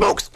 schmooks.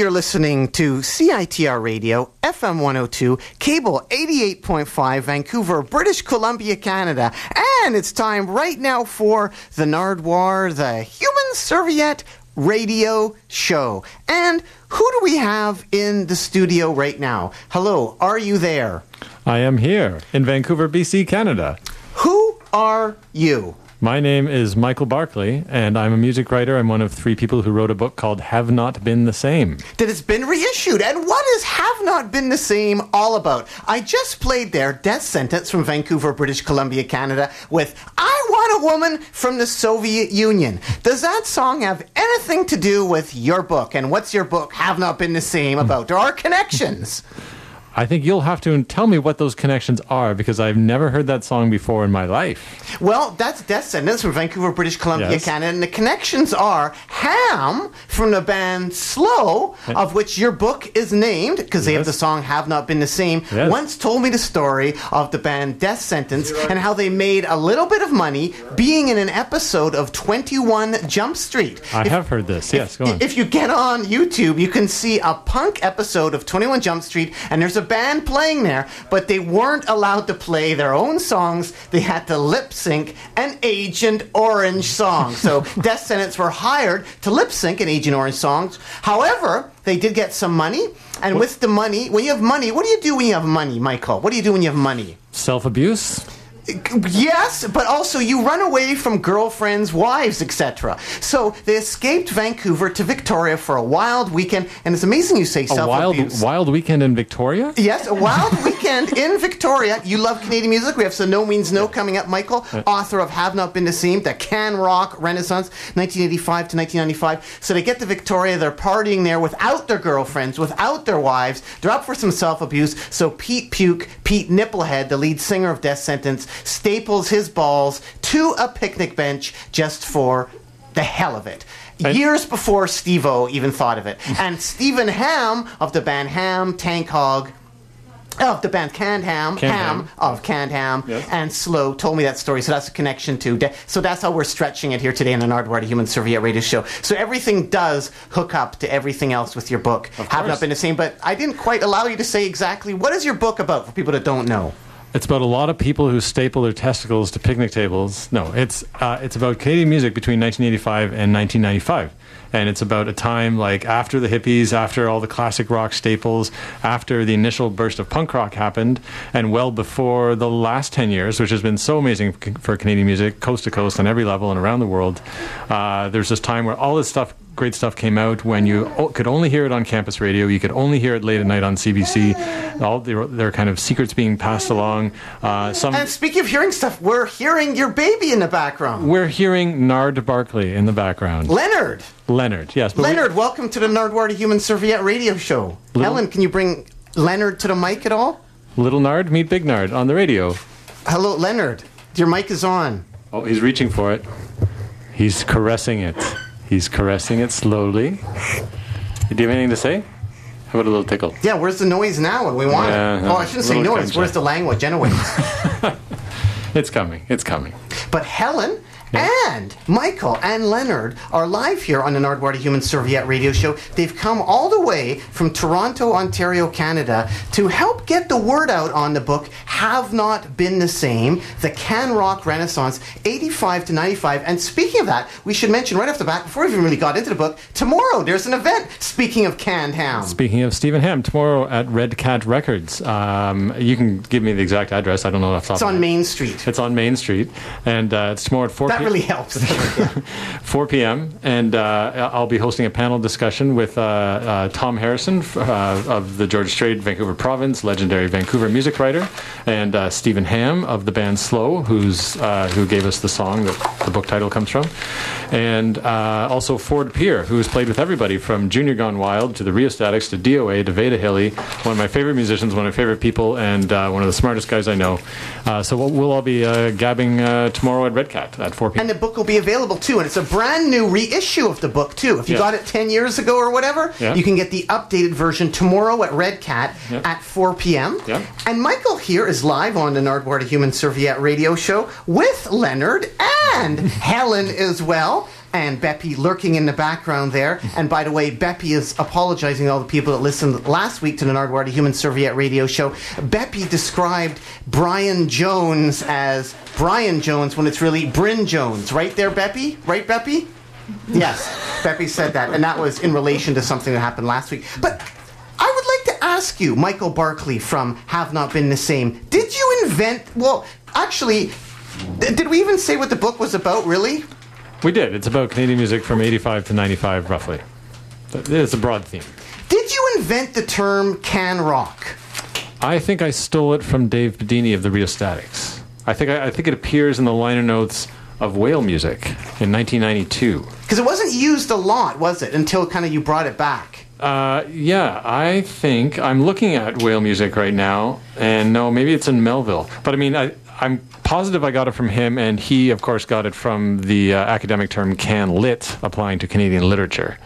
You're listening to CITR Radio, FM 102, cable 88.5, Vancouver, British Columbia, Canada. And it's time right now for the Nardwuar, the Human Serviette radio show. And who do we have in the studio right now? Hello, are you there? I am here in Vancouver, BC, Canada. Who are you? My name is Michael Barclay, and I'm a music writer. I'm one of three people who wrote a book called Have Not Been the Same. that it's been reissued. And what is Have Not Been the Same all about? I just played their Death Sentence from Vancouver, British Columbia, Canada with I Want a Woman from the Soviet Union. Does that song have anything to do with your book? And what's your book, Have Not Been the Same, about? There are connections. I think you'll have to tell me what those connections are because I've never heard that song before in my life. Well, that's Death Sentence from Vancouver, British Columbia, Yes. Canada. And the connections are Hamm from the band Slow, of which your book is named, because they have the song Have Not Been the Same, Yes. once told me the story of the band Death Sentence and how they made a little bit of money being in an episode of 21 Jump Street. I If- have heard this. Yes, go on. if you get on YouTube, you can see a punk episode of 21 Jump Street, and there's a band playing there, but they weren't allowed to play their own songs. They had to lip sync an Agent Orange song. So Death Sentence were hired to lip sync an Agent Orange song. However, they did get some money, and with the money, when you have money, what do you do when you have money, Michael? What do you do when you have money? Self abuse? Yes, but also you run away from girlfriends, wives, etc. So they escaped Vancouver to Victoria for a wild weekend, and it's amazing you say A wild, wild weekend in Victoria? Yes, a wild weekend in Victoria. You love Canadian music. We have So No Means No coming up. Michael, author of Have Not Been Same, the Can Rock Renaissance, 1985 to 1995. So they get to Victoria. They're partying there without their girlfriends, without their wives. They're up for some self abuse. So Pete Puke, Pete Nipplehead, the lead singer of Death Sentence, staples his balls to a picnic bench just for the hell of it. And- Years before Steve O even thought of it. And Stephen Hamm of the band Hamm, Tank Hog, of the band Canned Hamm, Canned Hamm, Hamm. of Canned Hamm, Yes. and Slow told me that story. So that's a connection to. De- so that's how we're stretching it here today in the Nardwuar Human Serviette Radio Show. So everything does hook up to everything else with your book. Have not been the same, but I didn't quite allow you to say exactly what is your book about for people that don't know. It's about a lot of people who staple their testicles to picnic tables. No, it's uh, it's about Canadian music between 1985 and 1995, and it's about a time like after the hippies, after all the classic rock staples, after the initial burst of punk rock happened, and well before the last 10 years, which has been so amazing for Canadian music, coast to coast, on every level and around the world. Uh, there's this time where all this stuff great stuff came out when you could only hear it on campus radio. You could only hear it late at night on CBC. All there, there are kind of secrets being passed along. Uh, some And speaking of hearing stuff, we're hearing your baby in the background. we're hearing Nard Barclay in the background. Leonard. Leonard, yes. but we- Leonard, welcome to the Nardwuar to Human Serviette Radio Show. Little- Helen, can you bring Leonard to the mic at all? little Nard, meet Big Nard on the radio. Hello, Leonard. Your mic is on. Oh, he's reaching for it. He's caressing it. He's caressing it slowly. Do you have anything to say? How about a little tickle? Yeah, where's the noise now when we want Yeah, it? no, Oh, uh, I shouldn't say noise. Where's the language, anyways? It's coming. It's coming. but Helen and Michael and Leonard are live here on the Nardwuar to Human Serviette radio show. They've come all the way from Toronto, Ontario, Canada to help get the word out on the book Have Not Been the Same, the Can Rock Renaissance, 85 to 95. And speaking of that, we should mention right off the bat, before we even really got into the book, tomorrow there's an event, speaking of canned ham. Speaking of Stephen Hamm, tomorrow at Red Cat Records. Um, you can give me the exact address. I don't know off the top It's on. Main Street. It's on Main Street, and uh, it's tomorrow at 4 That p- really helps. 4 p.m. And uh, I'll be hosting a panel discussion with uh, uh, Tom Harrison uh, of the Georgia Straight, Vancouver Province, legendary Vancouver music writer, and uh, Stephen Hamm of the band Slow, who's uh, who gave us the song that the book title comes from, and also Ford Pier, who has played with everybody from Junior Gone Wild to the Rheostatics to DOA to Veda Hille, one of my favorite musicians, one of my favorite people, and one of the smartest guys I know. So we'll, we'll all be gabbing tomorrow at Red Cat at 4 p.m. And the book will be available too, and it's a brand new reissue of the book too. If you Yeah. got it ten years ago or whatever, Yeah. you can get the updated version tomorrow at Red Cat Yeah. at 4 p.m. And Michael here is live on the Nardwuar to Human Serviette radio show with Leonard and Helen as well. And Beppy lurking in the background there. Mm-hmm. And by the way, Beppy is apologizing to all the people that listened last week to the Nardwuar to Human Serviette radio show. Beppy described Brian Jones as Brian Jones when it's really Bryn Jones. Right there, Beppy? Right, Beppy? Yes, Beppy said that. And that was in relation to something that happened last week. But I would like to ask you, Michael Barclay from Have Not Been the Same, did you invent, well, actually, th- did we even say what the book was about, really? We did. It's about Canadian music from 85 to 95, roughly. It's a broad theme. Did you invent the term can rock? I think I stole it from Dave Bidini of the Rheostatics. I think I, I think it appears in the liner notes of Whale Music in 1992. Because it wasn't used a lot, was it, until kind of you brought it back? Uh, yeah, I think I'm looking at Whale Music right now, and no, maybe it's in Melville. But I mean, I, I'm positive I got it from him, and he, of course, got it from the uh, academic term "can lit," applying to Canadian literature.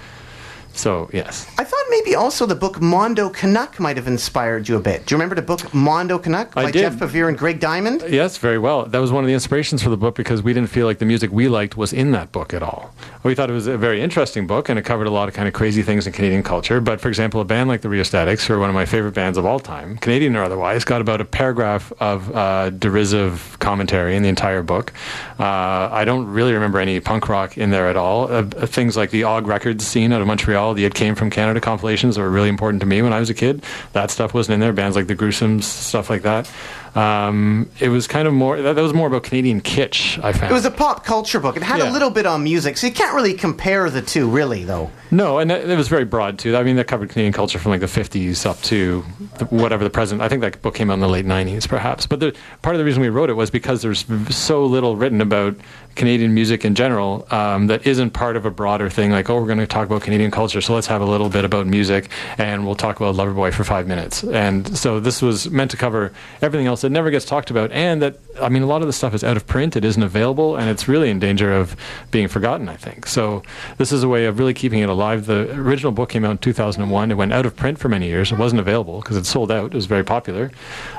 So yes. I thought maybe also the book Mondo Canuck might have inspired you a bit. Do you remember the book Mondo Canuck by. Geoff Pevere and Greg Dymond? Yes, very well. That was one of the inspirations for the book because we didn't feel like the music we liked was in that book at all. We thought it was a very interesting book and it covered a lot of kind of crazy things in Canadian culture. But for example, a band like the Rheostatics, who are one of my favorite bands of all time, Canadian or otherwise, got about a paragraph of uh, derisive commentary in the entire book. Uh, I don't really remember any punk rock in there at all. Uh, things like the Og Records scene out of Montreal, the It Came From Canada compilations that were really important to me when I was a kid. That stuff wasn't in there. Bands like the Gruesomes, stuff like that. Um, it was kind of more. That, that was more about Canadian kitsch. I found It was a pop culture book. It had a little bit on music, so you can't really compare the two, really, though. no, and it, it was very broad too. I mean, that covered Canadian culture from like the '50s up to the, whatever the present. I think that book came out in the late '90s, perhaps. But the, part of the reason we wrote it was because there's so little written about Canadian music in general um, that isn't part of a broader thing. Like, oh, we're going to talk about Canadian culture, so let's have a little bit about music, and we'll talk about Loverboy for five minutes. And so this was meant to cover everything else that never gets talked about, and that I mean, a lot of the stuff is out of print. It isn't available, and it's really in danger of being forgotten. I think so. This is a way of really keeping it alive. The original book came out in 2001. It went out of print for many years. It wasn't available because it sold out. It was very popular,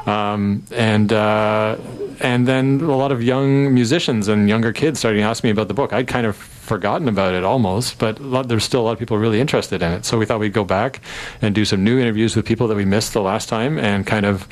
um, and uh, and then a lot of young musicians and younger kids started to ask me about the book. I'd kind of forgotten about it almost, but lot, there's still a lot of people really interested in it. So we thought we'd go back and do some new interviews with people that we missed the last time and kind of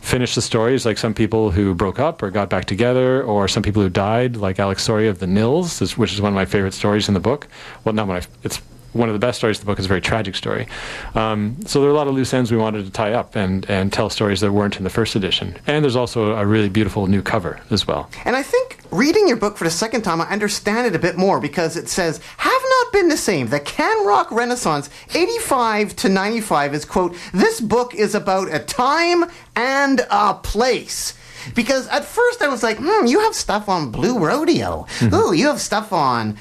finish the stories, like some people who broke up or got back together, or some people who died, like Alex Soria of the Nils, which is one of my favorite stories in the book. Well, not one. I, it's one of the best stories in the book. It's a very tragic story. Um, so there are a lot of loose ends we wanted to tie up and and tell stories that weren't in the first edition. And there's also a really beautiful new cover as well. And I think reading your book for the second time, I understand it a bit more because it says, have not been the same. The Can Rock Renaissance, 85 to 95, is, quote, this book is about a time and a place. Because at first I was like, hmm, you have stuff on Blue Rodeo. Ooh, you have stuff on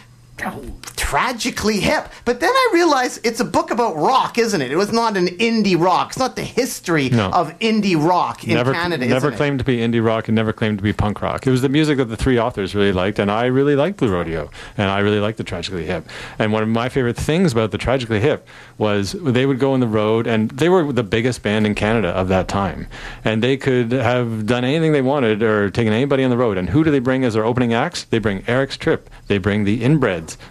tragically hip. But then I realized it's a book about rock, isn't it? It was not an indie rock. It's not the history No. of indie rock in never, Canada. never isn't it? claimed to be indie rock and never claimed to be punk rock. It was the music that the three authors really liked, and I really liked Blue Rodeo, and I really liked the Tragically Hip. And one of my favorite things about the Tragically Hip was they would go on the road, and they were the biggest band in Canada of that time, and they could have done anything they wanted or taken anybody on the road. And who do they bring as their opening acts? They bring Eric's Trip, they bring the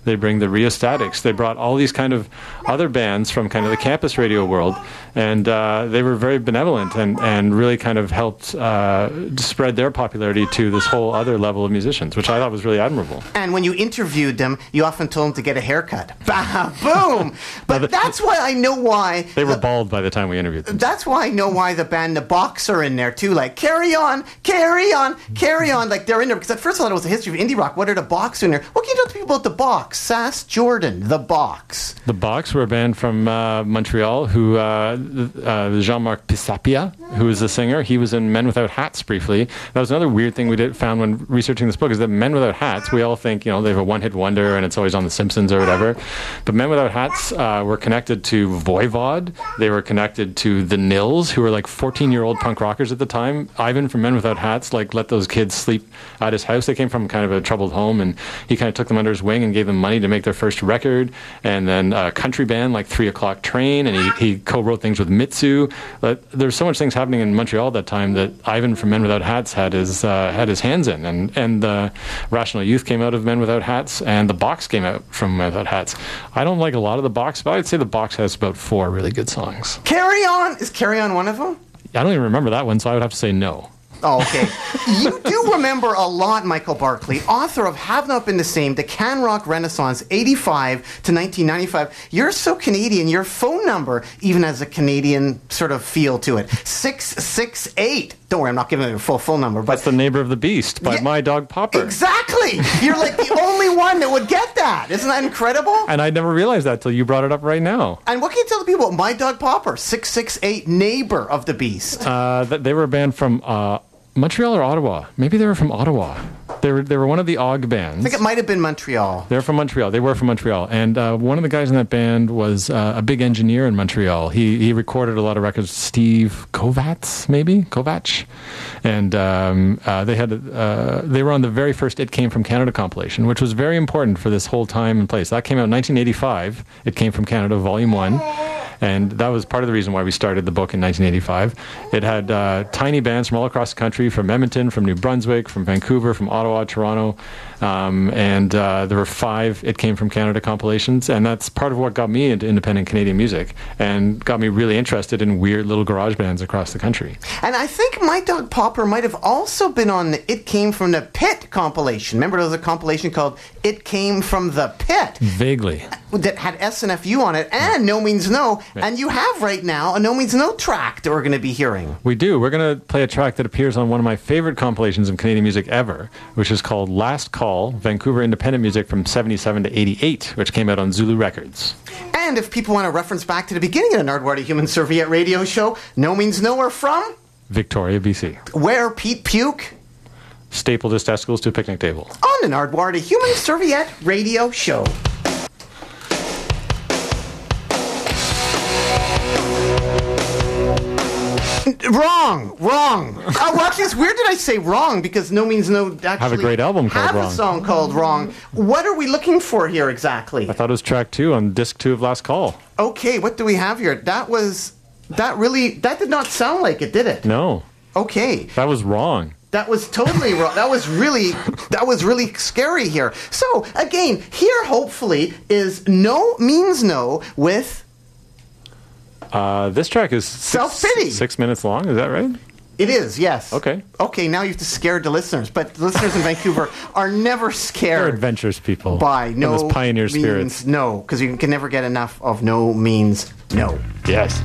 They bring the Rheostatics, they brought all these kind of other bands from kind of the campus radio world, and uh, they were very benevolent and, and really kind of helped uh, spread their popularity to this whole other level of musicians, which I thought was really admirable. And when you interviewed them, you often told them to get a haircut. Bah, boom! But that's why I know why. They were the- bald by the time we interviewed them. that's why I know why the band The Box are in there too. Like, carry on, carry on, carry on. Like, they're in there because at first I thought it was a history of indie rock. What are the Box in there? What can you tell people about The Box? Sass Jordan, The Box. The Box were a band from uh, Montreal who uh, uh, Jean-Marc Pisapia, who is the singer. He was in Men Without Hats briefly. That was another weird thing we did found when researching this book is that Men Without Hats, we all think you know they have a one-hit wonder and it's always on The Simpsons or whatever, but Men Without Hats uh, were connected to Voivod. They were connected to the Nils, who were like 14-year-old punk rockers at the time. Ivan from Men Without Hats like let those kids sleep at his house. They came from kind of a troubled home, and he kind of took them under his wing and gave them money to make their first record. And then a country band like Three O'clock Train, and he, he co-wrote things with Mitsou. But there's so much things happening in Montreal at that time that Ivan from Men Without Hats had his uh, had his hands in, and and uh, Rational Youth came out of Men Without Hats, and the Box came out from Men Without Hats. I don't like a lot of the Box, but I'd say the Box has about four really good songs. Carry on is Carry On one of them? I don't even remember that one, so I would have to say no. Oh, okay. you do remember a lot, Michael Barclay, author of Have Not Been the Same, The Can Rock Renaissance, 85 to 1995. You're so Canadian, your phone number even has a Canadian sort of feel to it. 668. Don't worry, I'm not giving you your full phone number, but That's the neighbor of the beast by Yeah. my dog Popper. exactly. You're like the only one that would get that. Isn't that incredible? And I never realized that till you brought it up right now. And what can you tell the people about My Dog Popper, 668, neighbor of the beast? Uh, they were a band from uh, Montreal or Ottawa. Maybe they were from Ottawa. They were they were one of the Og bands. I think it might have been Montreal. They're from Montreal. They were from Montreal, and uh, one of the guys in that band was uh, a big engineer in Montreal. He he recorded a lot of records. Steve Kovats, maybe Kovach, and um, uh, they had uh, they were on the very first "It Came from Canada" compilation, which was very important for this whole time and place. That came out in 1985. It came from Canada, Volume One. And that was part of the reason why we started the book in 1985. It had uh, tiny bands from all across the country, from Edmonton, from New Brunswick, from Vancouver, from Ottawa, Toronto, um, and uh, there were five It Came from Canada compilations, and that's part of what got me into independent Canadian music and got me really interested in weird little garage bands across the country. And I think My Dog Popper might have also been on the It Came From the Pit compilation. Remember there was a compilation called It Came From the Pit Vaguely. that had SNFU on it and No Means No. And you have right now a No Means No track that we're going to be hearing. We do. We're going to play a track that appears on one of my favorite compilations of Canadian music ever, which is called Last Call Vancouver Independent Music from 77 to 88, which came out on Zulu Records. And if people want to reference back to the beginning of the Nardwuarty Human Serviette radio show, No Means Nowhere from Victoria, BC. where Pete Puke Stapled his testicles to a picnic table. on the Nardwuarty Human Serviette radio show. Wrong, wrong. oh, well, actually, it's weird that I say wrong because No Means No actually have a great album called have Wrong. a song called Wrong. What are we looking for here exactly? I thought it was track two on disc two of Last Call. Okay, what do we have here? That was that really that did not sound like it, did it? No, Okay. that was wrong. That was totally wrong. That was really that was really scary here. So again, here hopefully is no means no with Uh, this track is six, Self-pity. six minutes long. Is that right? it is yes. Okay. Okay, now you have to scare the listeners, but the listeners in Vancouver are never scared. They're adventurous people. by no those pioneer means spirits. no because you can never get enough of no means no. Yes.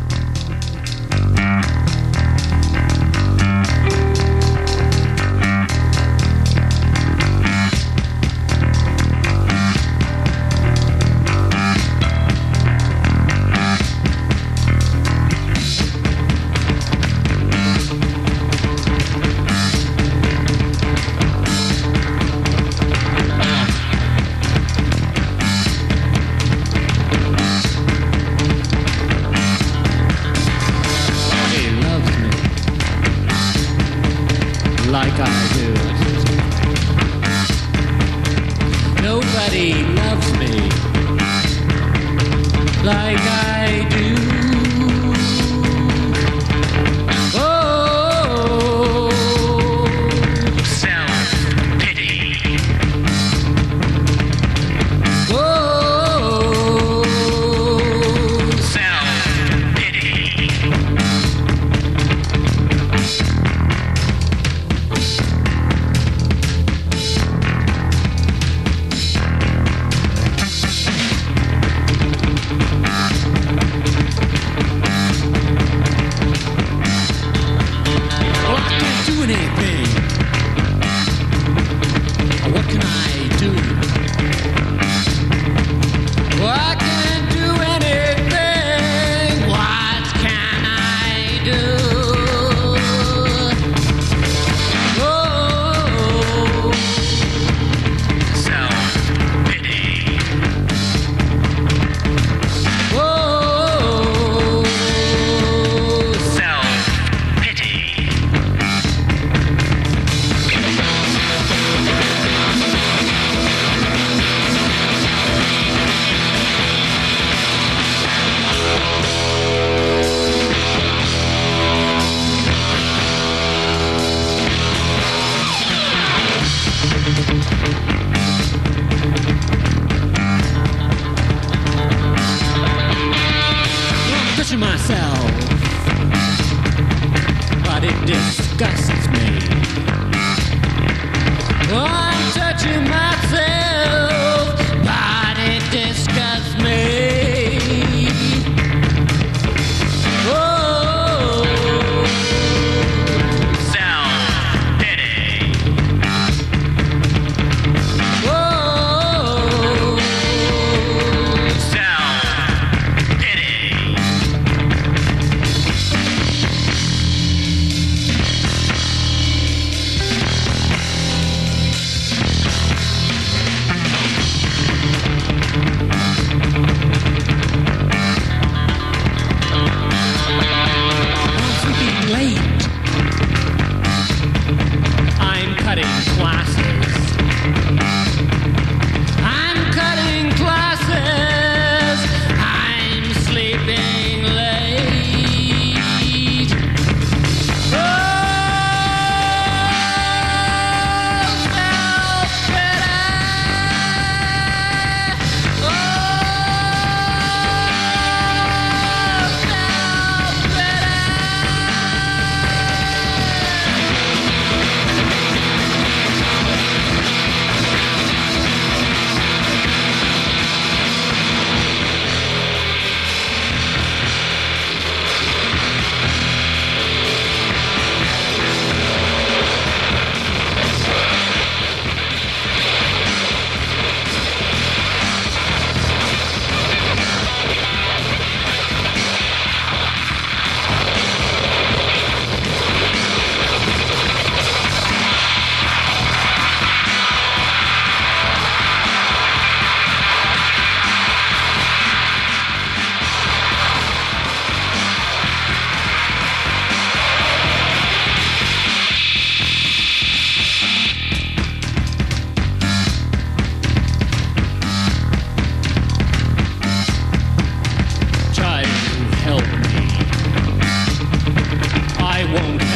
won't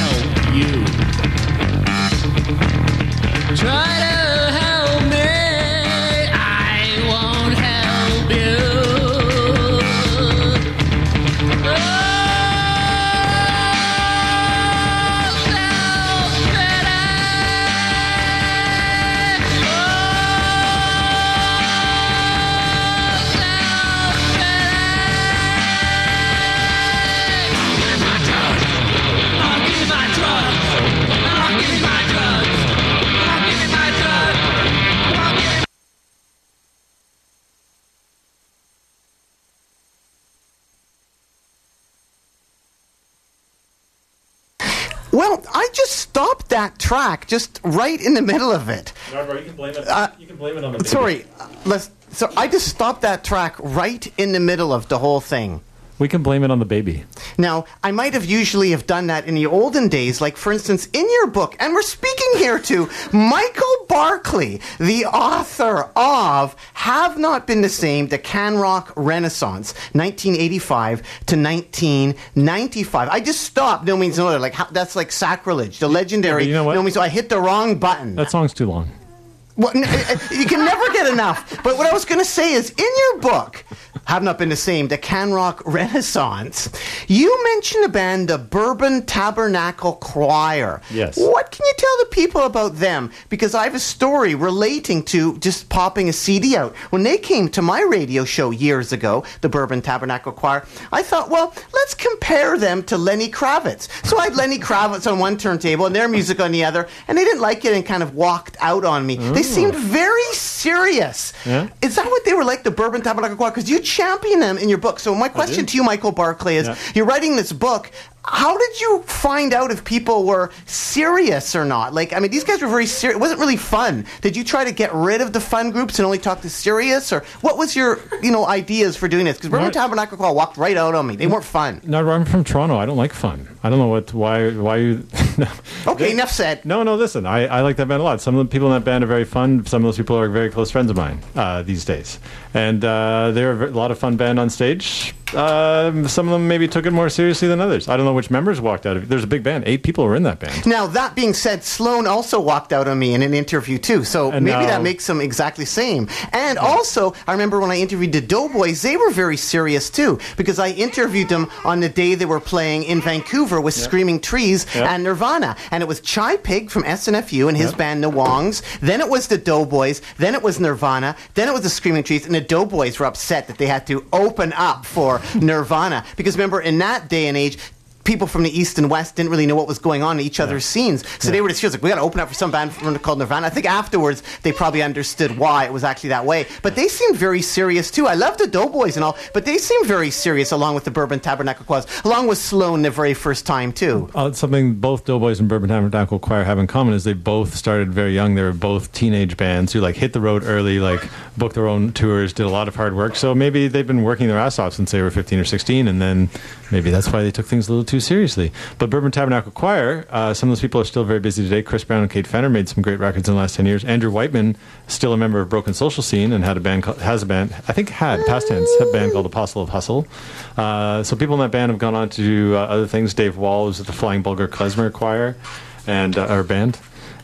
that track just right in the middle of it. you can blame it. you can blame it on the Sorry, uh, let's. So I just stopped that track right in the middle of the whole thing. We can blame it on the baby. Now, I might have usually have done that in the olden days, like for instance, in your book, and we're speaking here to Michael Barclay, the author of Have Not Been the Same, The Can Rock Renaissance, 1985 to 1995. I just stopped, no means no other. Like, how, that's like sacrilege. The legendary, but you know what? no means, so I hit the wrong button. That song's too long. Well, you can never get enough. But what I was going to say is, in your book, have not been the same, the Can Rock Renaissance, you mention a band, the Bourbon Tabernacle Choir. Yes. What can you tell the people about them? Because I have a story relating to just popping a CD out. When they came to my radio show years ago, the Bourbon Tabernacle Choir, I thought, well, let's compare them to Lenny Kravitz. So I had Lenny Kravitz on one turntable and their music on the other, and they didn't like it and kind of walked out on me. They oh. seemed very serious. Yeah. Is that what they were like, the Bourbon Tabernacle Choir? Because you champion them in your book. So my question to you, Michael Barclay, is Yeah. you're writing this book. How did you find out if people were serious or not? Like, I mean, these guys were very serious. It wasn't really fun. Did you try to get rid of the fun groups and only talk to serious? Or what was your, you know, ideas for doing this? Because Right. Tabernacle Choir walked right out on me. They weren't fun. No, I'm from Toronto. I don't like fun. I don't know what why why you. Okay, enough said. No, no. Listen, I, I like that band a lot. Some of the people in that band are very fun. Some of those people are very close friends of mine uh, these days, and uh, they're a lot of fun band on stage. Um, some of them maybe took it more seriously than others. I don't know which members walked out of it. There's a big band. Eight people were in that band. Now, that being said, Sloan also walked out on me in an interview too. So And maybe now- that makes them exactly same. And also, I remember when I interviewed the Doughboys, they were very serious too because I interviewed them on the day they were playing in Vancouver with Screaming Trees and Nirvana. And it was Chi Pig from SNFU and his Yeah. band The Wongs. Then it was the Doughboys. Then it was Nirvana. Then it was the Screaming Trees. And the Doughboys were upset that they had to open up for Nirvana because remember, in that day and age. People from the east and west didn't really know what was going on in each other's scenes, so they were just feels like we got to open up for some band from- called Nirvana. I think afterwards they probably understood why it was actually that way. But they seemed very serious too. I love the Doughboys and all, but they seemed very serious along with the Bourbon Tabernacle Choirs, along with Sloan the very first time too. Uh, something both Doughboys and Bourbon Tabernacle Choir have in common is they both started very young. They were both teenage bands who like hit the road early, like booked their own tours, did a lot of hard work. So maybe they've been working their ass off since they were 15 or 16, and then maybe that's why they took things a little too seriously. But Bourbon Tabernacle Choir, uh, some of those people are still very busy today. Chris Brown and Kate Fenner made some great records in the last 10 years. Andrew Whiteman, still a member of Broken Social Scene, and had a band called, has a band, I think had past tense, a band called Apostle of Hustle. Uh, so people in that band have gone on to do uh, other things. Dave Wall was at the Flying Bulgar Klezmer Choir and uh, our band,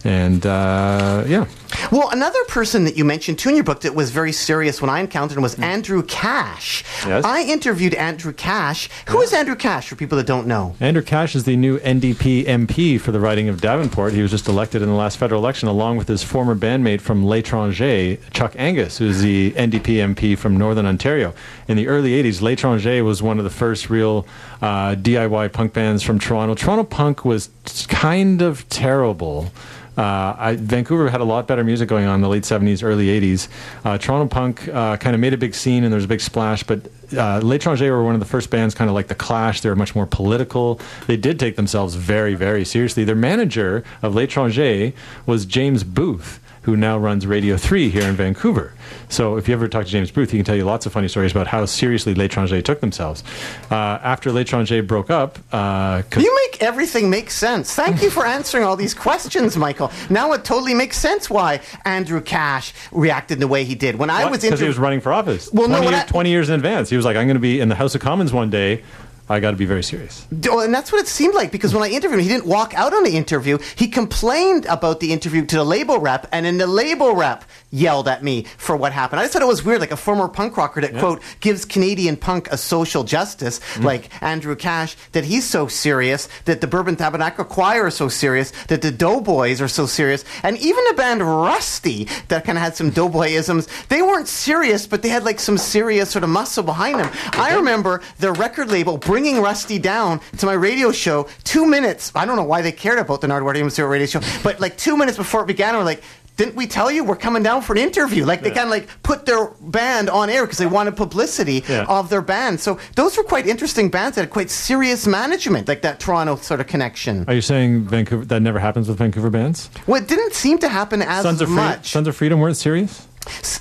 and uh, yeah, Well, another person that you mentioned too in your book that was very serious when I encountered him was Andrew Cash. Yes. I interviewed Andrew Cash. Who is Andrew Cash for people that don't know? Andrew Cash is the new NDP MP for the riding of Davenport. He was just elected in the last federal election, along with his former bandmate from L'Étranger, Chuck Angus, who's the NDP MP from Northern Ontario. In the early 80s, L'Étranger was one of the first real uh, DIY punk bands from Toronto. Toronto punk was kind of terrible. Uh, I, Vancouver had a lot better music going on in the late 70s, early 80s. Uh, Toronto punk uh, kind of made a big scene and there was a big splash, but uh, L'Étranger were one of the first bands, kind of like The Clash. They were much more political. They did take themselves very, very seriously. Their manager of L'Étranger was James Booth, who now runs Radio 3 here in Vancouver. So if you ever talk to James Booth, he can tell you lots of funny stories about how seriously L'Étranger took themselves. Uh, after L'Étranger broke up, uh, You make everything make sense. Thank you for answering all these questions, Michael. Now it totally makes sense why Andrew Cash reacted the way he did. When I was in because he was running for office. Well, no, 20, when years, I- 20 years in advance. He was like, I'm going to be in the House of Commons one day I got to be very serious. Oh, and that's what it seemed like because when I interviewed him, he didn't walk out on the interview. He complained about the interview to the label rep, and then the label rep yelled at me for what happened. I just thought it was weird, like a former punk rocker that, quote, gives Canadian punk a social justice, mm. like Andrew Cash, that he's so serious, that the Bourbon Tabernacle Choir is so serious, that the Doughboys are so serious, and even the band Rusty, that kind of had some Doughboyisms, they weren't serious, but they had like some serious sort of muscle behind them. I remember the record label bringing Rusty down to my radio show two minutes. I don't know why they cared about the Nardwuar Demon Zero radio show, but like two minutes before it began, we're like, didn't we tell you we're coming down for an interview? Like they Yeah. kind of like put their band on air because they wanted publicity Yeah. of their band. So those were quite interesting bands that had quite serious management, like that Toronto sort of connection. Are you saying Vancouver that never happens with Vancouver bands? Well, it didn't seem to happen as Sons of much. Sons of Freedom weren't serious.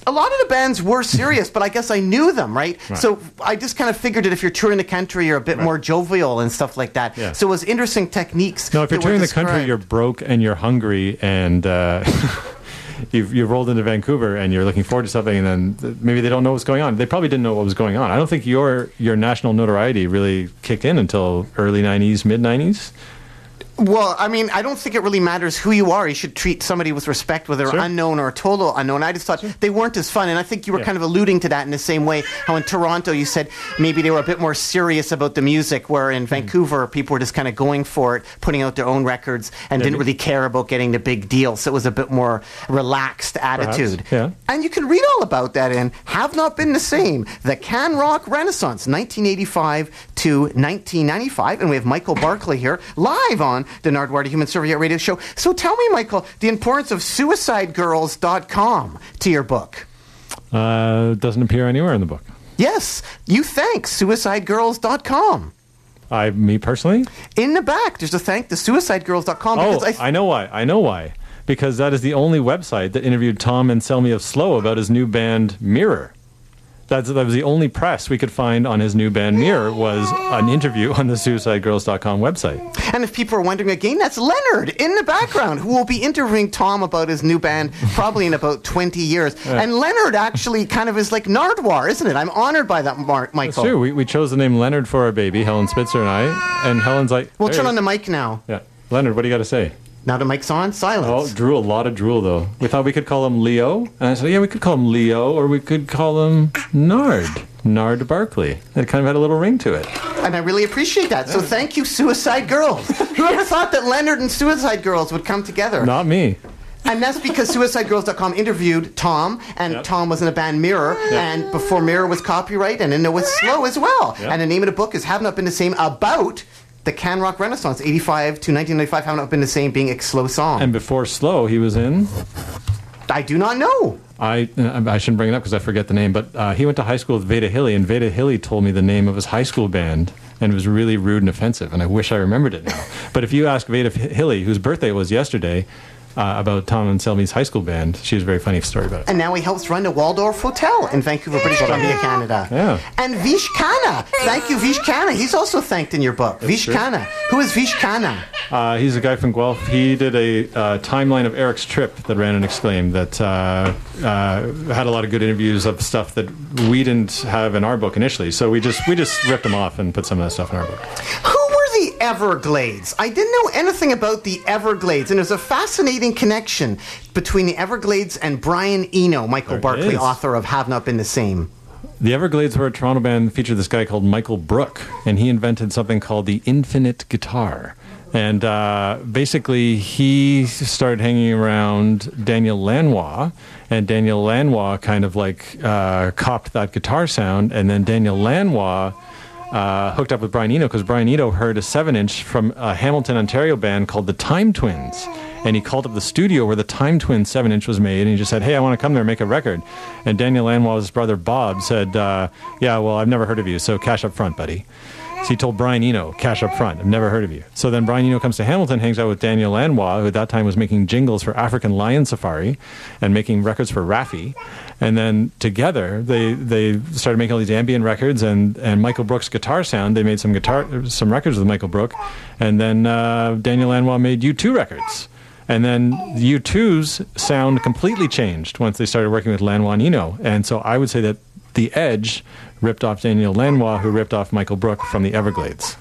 A lot of the bands were serious, but I guess I knew them, right? So I just kind of figured that if you're touring the country, you're a bit more jovial and stuff like that. Yeah. So it was interesting techniques. No, if you're touring the country, you're broke and you're hungry and. Uh, You've, you've rolled into Vancouver and you're looking forward to something, and then maybe they don't know what's going on. They probably didn't know what was going on. I don't think your your national notoriety really kicked in until early '90s, mid '90s. Well, I mean, I don't think it really matters who you are. You should treat somebody with respect, whether Sure. unknown or total unknown. I just thought they weren't as fun, and I think you were Yeah. kind of alluding to that in the same way. How in Toronto you said maybe they were a bit more serious about the music, where Hmm. in Vancouver people were just kind of going for it, putting out their own records, and didn't really care about getting the big deal. So it was a bit more relaxed attitude. yeah. And you can read all about that in Have Not Been the Same, The Can Rock Renaissance, 1985 to 1995. And we have Michael Barclay here, live on the Nardwuar Human Serviette Radio Show. So tell me, Michael, the importance of suicidegirls.com to your book. Uh, doesn't appear anywhere in the book. Yes, you thank suicidegirls.com. I, me personally, In the back, there's a thank the suicidegirls.com. Oh, because I, know why. I know why. Because that is the only website that interviewed Tom Anselmi of Slow about his new band Mirror. That's, that was the only press we could find on his new band Mirror was an interview on the SuicideGirls.com website. And if people are wondering again, that's Leonard in the background who will be interviewing Tom about his new band probably in about 20 years. And Leonard actually kind of is like Nardwuar, isn't it? I'm honored by that, Mark, It's Michael. true. We, we chose the name Leonard for our baby, Helen Spitzer and I. And Helen's like, We'll turn on the mic now. Yeah. Leonard, what do you got to say? Now the mic's on. Silence. Oh, drool, a lot of drool though. We thought we could call him Leo. And I said, yeah, we could call him Leo or we could call him Nard. Nard Barclay. It kind of had a little ring to it. And I really appreciate that. So thank you, Suicide Girls. Whoever thought that Leonard and Suicide Girls would come together? Not me. And that's because SuicideGirls.com interviewed Tom, and Yep. Tom was in a band Mirror, and before Mirror was copyright, and then it was Slow as well. Yep. And the name of the book is Have Not Been the Same about the Can Rock Renaissance, 85 to 1995, Have Not Been the Same being a slow song. And before Slow, he was in. I do not know. I I shouldn't bring it up because I forget the name, but uh, he went to high school with Veda Hille, and Veda Hille told me the name of his high school band, and it was really rude and offensive, and I wish I remembered it now. but if you ask Veda Hille, whose birthday was yesterday, uh, about Tom Anselmi's high school band, she has a very funny story about it. And now he helps run the Waldorf Hotel in Vancouver, British Columbia, Canada. Yeah. And Vish Khanna. Thank you, Vish Khanna. He's also thanked in your book. Vish true. Khanna. Who is Vish Khanna? Uh, he's a guy from Guelph. He did a uh, timeline of Eric's trip that ran an exclaim that uh, uh, had a lot of good interviews of stuff that we didn't have in our book initially. So we just we just ripped them off and put some of that stuff in our book. Who were the Everglades? I didn't know anything about the Everglades, and there's a fascinating connection between the Everglades and Brian Eno, Michael There Barclay, author of Have Not Been the Same. The Everglades were a Toronto band featured this guy called Michael Brook, and he invented something called the infinite guitar. And uh, basically, he started hanging around Daniel Lanois, and Daniel Lanois kind of like uh, copped that guitar sound, and then Daniel Lanois uh, hooked up with Brian Eno because Brian Eno heard a seven inch from a Hamilton, Ontario band called the Time Twins. And he called up the studio where the Time Twins seven inch was made, and he just said, "Hey, I want to come there and make a record." And Daniel Lanois' brother Bob said, uh, "Yeah, well, I've never heard of you, so cash up front, buddy." So he told Brian Eno, cash up front. I've never heard of you. So then Brian Eno comes to Hamilton, hangs out with Daniel Lanois, who at that time was making jingles for African Lion Safari and making records for Raffi. And then together they they started making all these ambient records and, and Michael Brook's guitar sound. They made some guitar some records with Michael Brook. And then uh, Daniel Lanois made U2 records. And then U2's sound completely changed once they started working with Lanois Eno. And so I would say that the edge ripped off Daniel Lanois, who ripped off Michael Brook from the Everglades.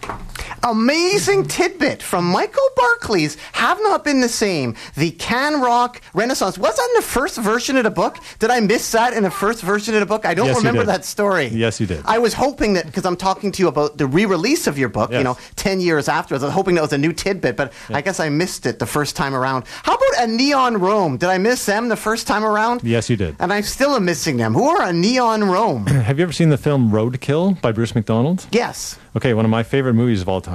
Amazing tidbit from Michael Barclay's Have Not Been the Same, the Can Rock Renaissance. Was that in the first version of the book? Did I miss that in the first version of the book? I don't Yes, remember that story. Yes, you did. I was hoping that, because I'm talking to you about the re release of your book, you know, 10 years afterwards, I was hoping that was a new tidbit, but I guess I missed it the first time around. How about a Neon Rome? Did I miss them the first time around? Yes, you did. And I still am missing them. Who are a Neon Rome? Have you ever seen the film Roadkill by Bruce McDonald? yes. Okay, one of my favorite movies of all time.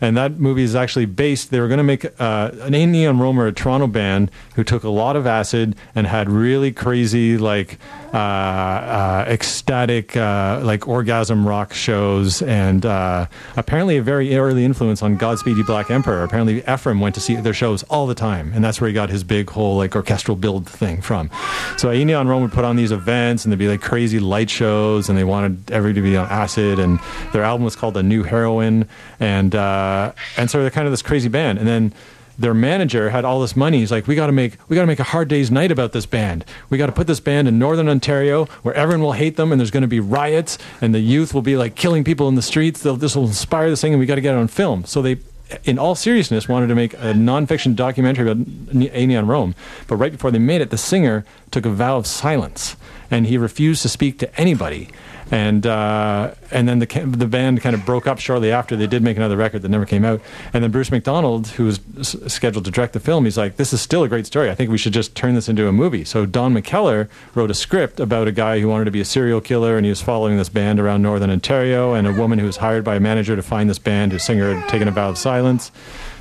And that movie is actually based, they were going to make uh, an Neon Romer, a Toronto band who took a lot of acid and had really crazy, like, uh, uh, ecstatic, uh, like, orgasm rock shows. And uh, apparently a very early influence on Godspeed You Black Emperor. Apparently Efrim went to see their shows all the time. And that's where he got his big whole, like, orchestral build thing from. So Neon Rome would put on these events and there'd be, like, crazy light shows and they wanted everybody to be on acid. And their album was called The New Heroine. And, uh, and so they're kind of this crazy band. And then their manager had all this money. He's like, we got to make we got to make a hard day's night about this band. We got to put this band in northern Ontario where everyone will hate them and there's going to be riots and the youth will be like killing people in the streets. They'll, this will inspire this thing and we got to get it on film. So they, in all seriousness, wanted to make a nonfiction documentary about Neon Rome. But right before they made it, the singer took a vow of silence and he refused to speak to anybody. And uh, and then the the band kind of broke up shortly after. They did make another record that never came out. And then Bruce McDonald, who was scheduled to direct the film, he's like, "This is still a great story. I think we should just turn this into a movie." So Don McKellar wrote a script about a guy who wanted to be a serial killer, and he was following this band around northern Ontario, and a woman who was hired by a manager to find this band whose singer had taken a vow of silence.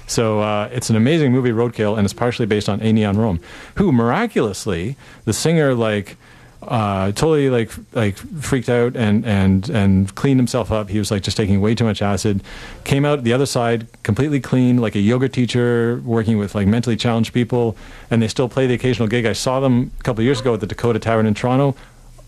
So uh, it's an amazing movie, Roadkill, and it's partially based on A Neon Rome, who miraculously the singer like uh, totally like like freaked out and and and cleaned himself up. He was like just taking way too much acid. Came out the other side completely clean, like a yoga teacher working with like mentally challenged people, and they still play the occasional gig. I saw them a couple years ago at the Dakota Tavern in Toronto.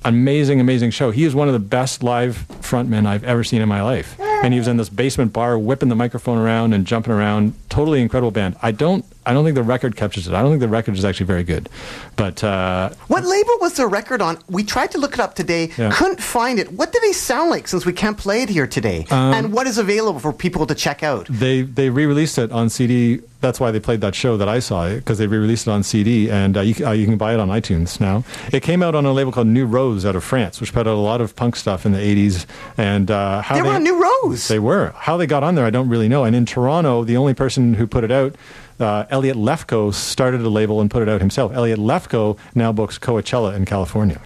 Amazing, amazing show. He is one of the best live frontmen I've ever seen in my life. And he was in this basement bar whipping the microphone around and jumping around. Totally incredible band. I don't I don't think the record captures it. I don't think the record is actually very good. But uh, What label was the record on? We tried to look it up today, Yeah. couldn't find it. What do they sound like since we can't play it here today? Um, and what is available for people to check out? they they re-released it on CD. That's why they played that show that I saw because they re-released it on CD and uh, you, uh, you can buy it on iTunes now. It came out on a label called New Rose out of France, which put out a lot of punk stuff in the '80s. And uh, how They were on New Rose. They were. How they got on there, I don't really know. And in Toronto, the only person who put it out. Uh, Elliot Lefko started a label and put it out himself. Elliot Lefko now books Coachella in California.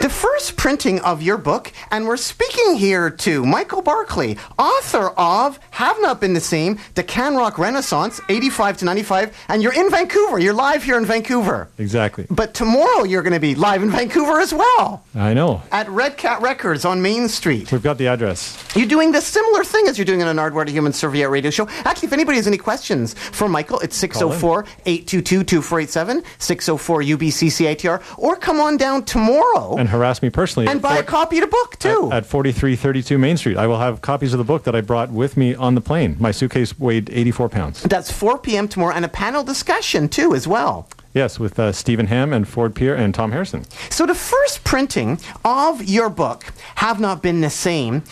The first printing of your book, and we're speaking here to Michael Barclay, author of Have Not Been the Same, The Can Rock Renaissance, 85 to 95, and you're in Vancouver. You're live here in Vancouver. Exactly. But tomorrow you're going to be live in Vancouver as well, I know. at Red Cat Records on Main Street. We've got the address. You're doing the similar thing as you're doing on an Nardwuar to Human Serviette radio show. Actually, if anybody has any questions for Michael, it's 604 822 2487, 604 UBCCITR, or come on down tomorrow And harass me personally. and buy a copy of the book, too. At, at 4332 Main Street. I will have copies of the book that I brought with me on the plane. My suitcase weighed 84 pounds. That's 4 p.m. tomorrow, and a panel discussion, too, as well. Yes, with uh, Stephen Hamm and Ford Pier and Tom Harrison. So the first printing of your book, Have Not Been the Same,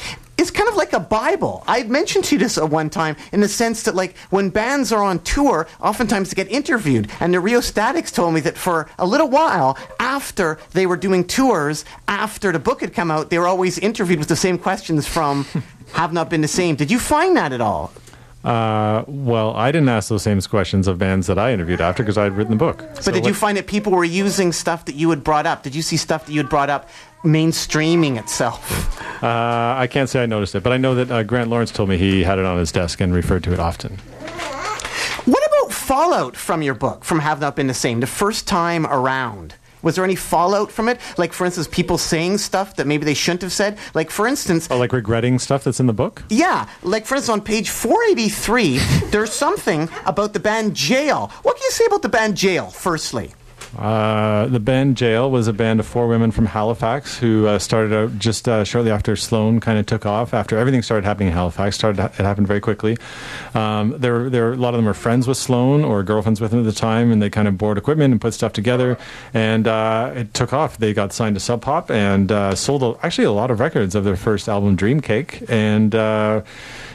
is kind of like a Bible. I mentioned to you this at one time in the sense that, like, when bands are on tour, oftentimes they get interviewed. And the Rheostatics told me that for a little while after they were doing tours, after the book had come out, they were always interviewed with the same questions from Have Not Been the Same. Did you find that at all? Uh, well, I didn't ask those same questions of bands that I interviewed after because I had written the book. But did you find that people were using stuff that you had brought up? Did you see stuff that you had brought up mainstreaming itself? Uh, I can't say I noticed it, but I know that uh, Grant Lawrence told me he had it on his desk and referred to it often. What about fallout from your book, from Have Not Been the Same, the first time around? Was there any fallout from it? Like, for instance, people saying stuff that maybe they shouldn't have said? Like, for instance, Oh, like regretting stuff that's in the book? yeah, like, for instance, on page 483, there's something about the band Jale. What can you say about the band Jale, firstly? Uh, the band Jale was a band of four women from Halifax who uh, started out just uh, shortly after Sloan kind of took off. After everything started happening in Halifax, started it happened very quickly. Um, there, there a lot of them were friends with Sloan or girlfriends with him at the time, and they kind of bought equipment and put stuff together, and uh, it took off. They got signed to Sub Pop and uh, sold a, actually a lot of records of their first album, Dream Cake, and.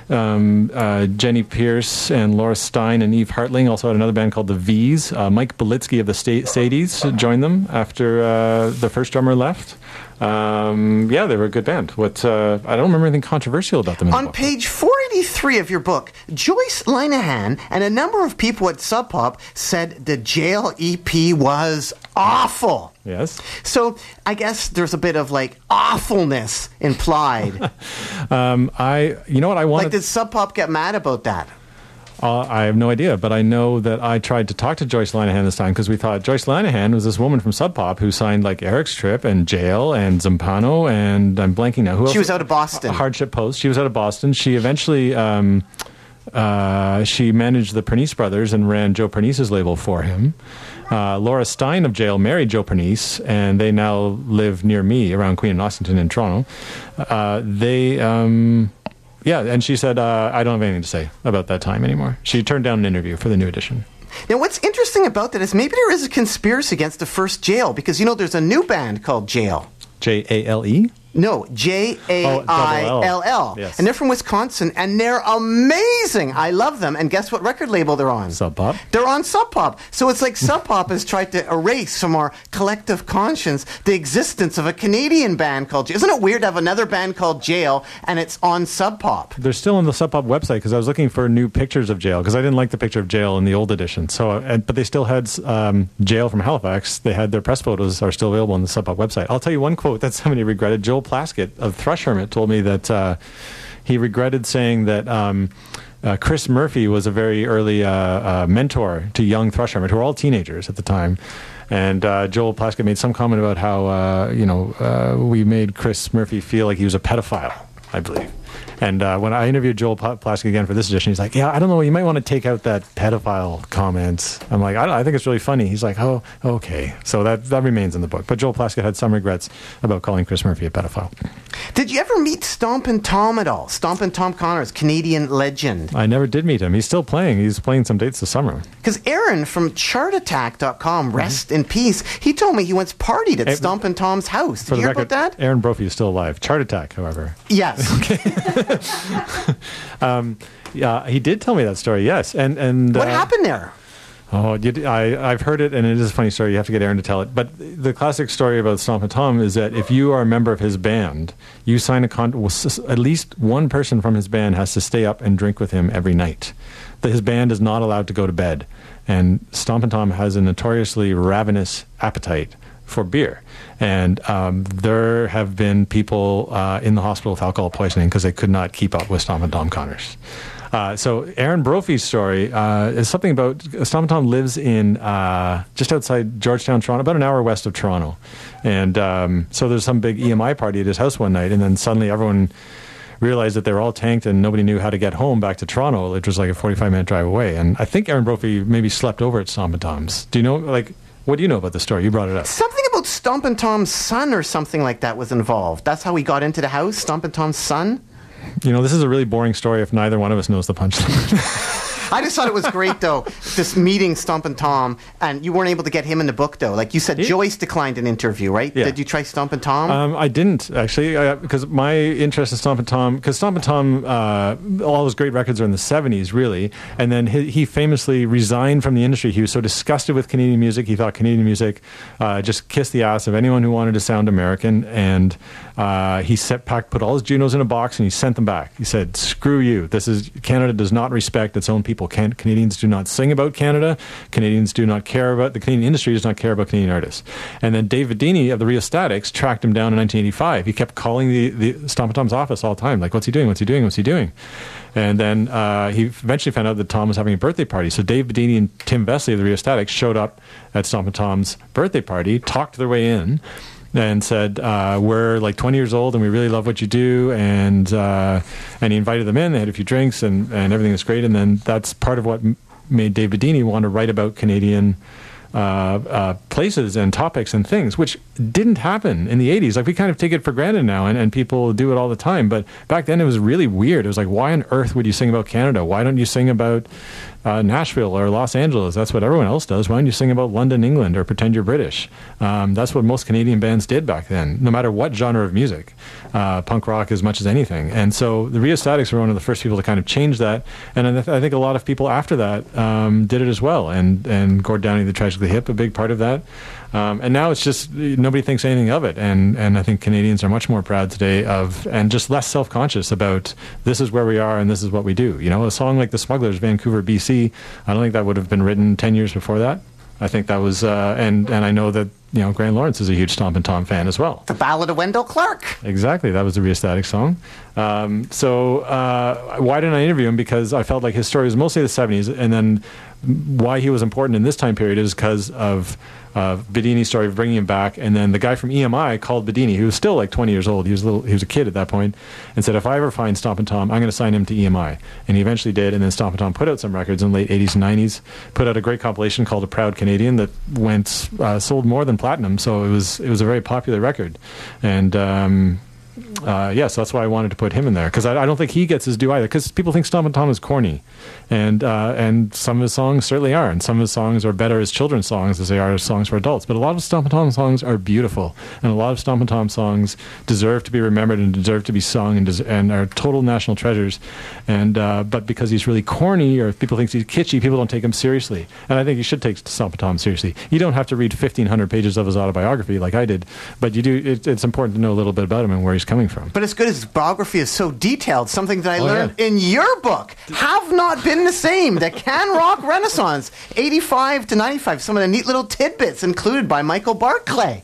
Um, uh, Jenny Pierce and Laura Stein and Eve Hartling also had another band called the V's. Uh, Mike Belitsky of the Sadies joined them after uh, the first drummer left. Um, yeah, they were a good band. What uh, I don't remember anything controversial about them. The On book. page 483 of your book, Joyce Linehan and a number of people at Sub Pop said the Jale EP was awful. yes. So I guess there's a bit of like awfulness implied. Um, I, you know what I like, did Sub Pop get mad about that? Uh, I have no idea, but I know that I tried to talk to Joyce Linehan this time because we thought Joyce Linehan was this woman from Sub Pop who signed like Eric's Trip and Jale and Zumpano and I'm blanking now. Who else? She was out of Boston. Hardship Post. She was out of Boston. She eventually um, uh, she managed the Pernice brothers and ran Joe Pernice's label for him. Uh, Laura Stein of Jale married Joe Pernice, and they now live near me around Queen and Ossington in Toronto. Uh, they, um, yeah, and she said, uh, I don't have anything to say about that time anymore. She turned down an interview for the new edition. Now, what's interesting about that is maybe there is a conspiracy against the first Jale because you know there's a new band called Jaill. J A L E? No, J A I L L. And they're from Wisconsin and they're amazing. I love them. And guess what record label they're on? Sub Pop. They're on Sub Pop. So it's like Sub Pop has tried to erase from our collective conscience the existence of a Canadian band called Jale. Isn't it weird to have another band called Jaill and it's on Sub Pop? They're still on the Sub Pop website because I was looking for new pictures of Jale because I didn't like the picture of Jale in the old edition. So, uh, and, but they still had um, Jale from Halifax. They had their press photos are still available on the Sub Pop website. I'll tell you one quote that somebody regretted. Joel Plaskett of Thrush Hermit told me that uh, he regretted saying that. Um, uh, Chris Murphy was a very early uh, uh, mentor to young Thrush Hermit, who were all teenagers at the time. And uh, Joel Plaskett made some comment about how, uh, you know, uh, we made Chris Murphy feel like he was a pedophile, I believe. And uh, when I interviewed Joel Pla- Plaskett again for this edition, he's like, "Yeah, I don't know. You might want to take out that pedophile comment." I'm like, "I, don't, I think it's really funny." He's like, "Oh, okay." So that that remains in the book. But Joel Plaskett had some regrets about calling Chris Murphy a pedophile. Did you ever meet Stompin' Tom at all? Stompin' Tom Connors, Canadian legend. I never did meet him. He's still playing. He's playing some dates this summer. Because Aaron from chartattack.com, rest in peace, he told me he once partied at Eh, Stompin' Tom's house. Did For you hear record, about that? Aaron Brophy is still alive. Chart Attack, however. Yes. Yeah, he did tell me that story. Yes, and and what uh, happened there? Oh, you, I, I've heard it, and it is a funny story. You have to get Aaron to tell it. But the classic story about Stompin' Tom is that if you are a member of his band, you sign a contract. Well, at least one person from his band has to stay up and drink with him every night. That his band is not allowed to go to bed, and Stompin' Tom has a notoriously ravenous appetite for beer. And um, there have been people uh, in the hospital with alcohol poisoning because they could not keep up with Stompin' Tom Connors. Uh, so Aaron Brophy's story uh, is something about Stompin' Tom lives in uh, just outside Georgetown, Toronto, about an hour west of Toronto, and um, so there's some big EMI party at his house one night, and then suddenly everyone realized that they were all tanked and nobody knew how to get home back to Toronto, which was like a 45 minute drive away. And I think Aaron Brophy maybe slept over at Stompin' Tom's. Do you know like what do you know about the story? You brought it up. Something about Stompin' Tom's son or something like that was involved. That's how he got into the house, Stompin' Tom's son? You know, this is a really boring story if neither one of us knows the punchline. I just thought it was great, though, this meeting Stompin' Tom, and you weren't able to get him in the book, though. Like you said, Yeah. Joyce declined an interview, right? Yeah. Did you try Stompin' Tom? Um, I didn't actually, because my interest in Stompin' Tom, because Stompin' Tom, uh, all those great records are in the '70s, really, and then he, he famously resigned from the industry. He was so disgusted with Canadian music, he thought Canadian music uh, just kissed the ass of anyone who wanted to sound American, and uh, he set, packed, put all his Junos in a box and he sent them back. He said, "Screw you! This is Canada does not respect its own people. Can, Canadians do not sing about Canada. Canadians do not care about the Canadian industry does not care about Canadian artists." And then David Bidini of the Rheostatics tracked him down in 1985. He kept calling the the Stompin' Tom's office all the time, like, "What's he doing? What's he doing? What's he doing?" And then uh, he eventually found out that Tom was having a birthday party. So Dave Bidini and Tim Vesely of the Rheostatics showed up at Stompin' Tom's birthday party, talked their way in, and said, uh, "We're like 20 years old, and we really love what you do." And uh, and he invited them in. They had a few drinks, and and everything was great. And then that's part of what made Dave Bidini want to write about Canadian uh, uh, places and topics and things, which didn't happen in the 80s. Like we kind of take it for granted now, and, and people do it all the time. But back then it was really weird. It was like, why on earth would you sing about Canada? Why don't you sing about uh, Nashville or Los Angeles? That's what everyone else does. Why don't you sing about London, England, or pretend you're British? Um, that's what most Canadian bands did back then, no matter what genre of music, uh, punk rock as much as anything. And so the Rheostatics were one of the first people to kind of change that. And I, th- I think a lot of people after that um, did it as well. And, and Gord Downie, the Tragically Hip, a big part of that. Um, and now it's just nobody thinks anything of it, and and I think Canadians are much more proud today of and just less self conscious about this is where we are and this is what we do. You know, a song like The Smugglers, Vancouver, BC. I don't think that would have been written ten years before that. I think that was, uh, and and I know that you know Grant Lawrence is a huge Stompin' Tom fan as well. The Ballad of Wendel Clark. Exactly, that was a Rheostatic song. Um, so uh, why didn't I interview him? Because I felt like his story was mostly the '70s, and then why he was important in this time period is because of uh, Bidini's story of bringing him back, and then the guy from EMI called Bidini, who was still like 20 years old. He was a little, he was a kid at that point, and said, "If I ever find Stompin' Tom, I'm going to sign him to EMI." And he eventually did. And then Stompin' Tom put out some records in the late 80s and 90s. Put out a great compilation called "A Proud Canadian" that went uh, sold more than platinum. So it was it was a very popular record, and. Um, uh, yeah, so that's why I wanted to put him in there because I, I don't think he gets his due either. Because people think Stompin' Tom is corny, and uh, and some of his songs certainly are, and some of his songs are better as children's songs as they are as songs for adults. But a lot of Stompin' Tom songs are beautiful, and a lot of Stompin' Tom songs deserve to be remembered and deserve to be sung and, des- and are total national treasures. And uh, but because he's really corny or if people think he's kitschy, people don't take him seriously. And I think you should take Stompin' Tom seriously. You don't have to read fifteen hundred pages of his autobiography like I did, but you do. It, it's important to know a little bit about him and where he's coming from. But as good as his biography is so detailed, something that I Oh, learned yeah. in your book have not been the same. The Can Rock Renaissance, 85 to 95. Some of the neat little tidbits included by Michael Barclay.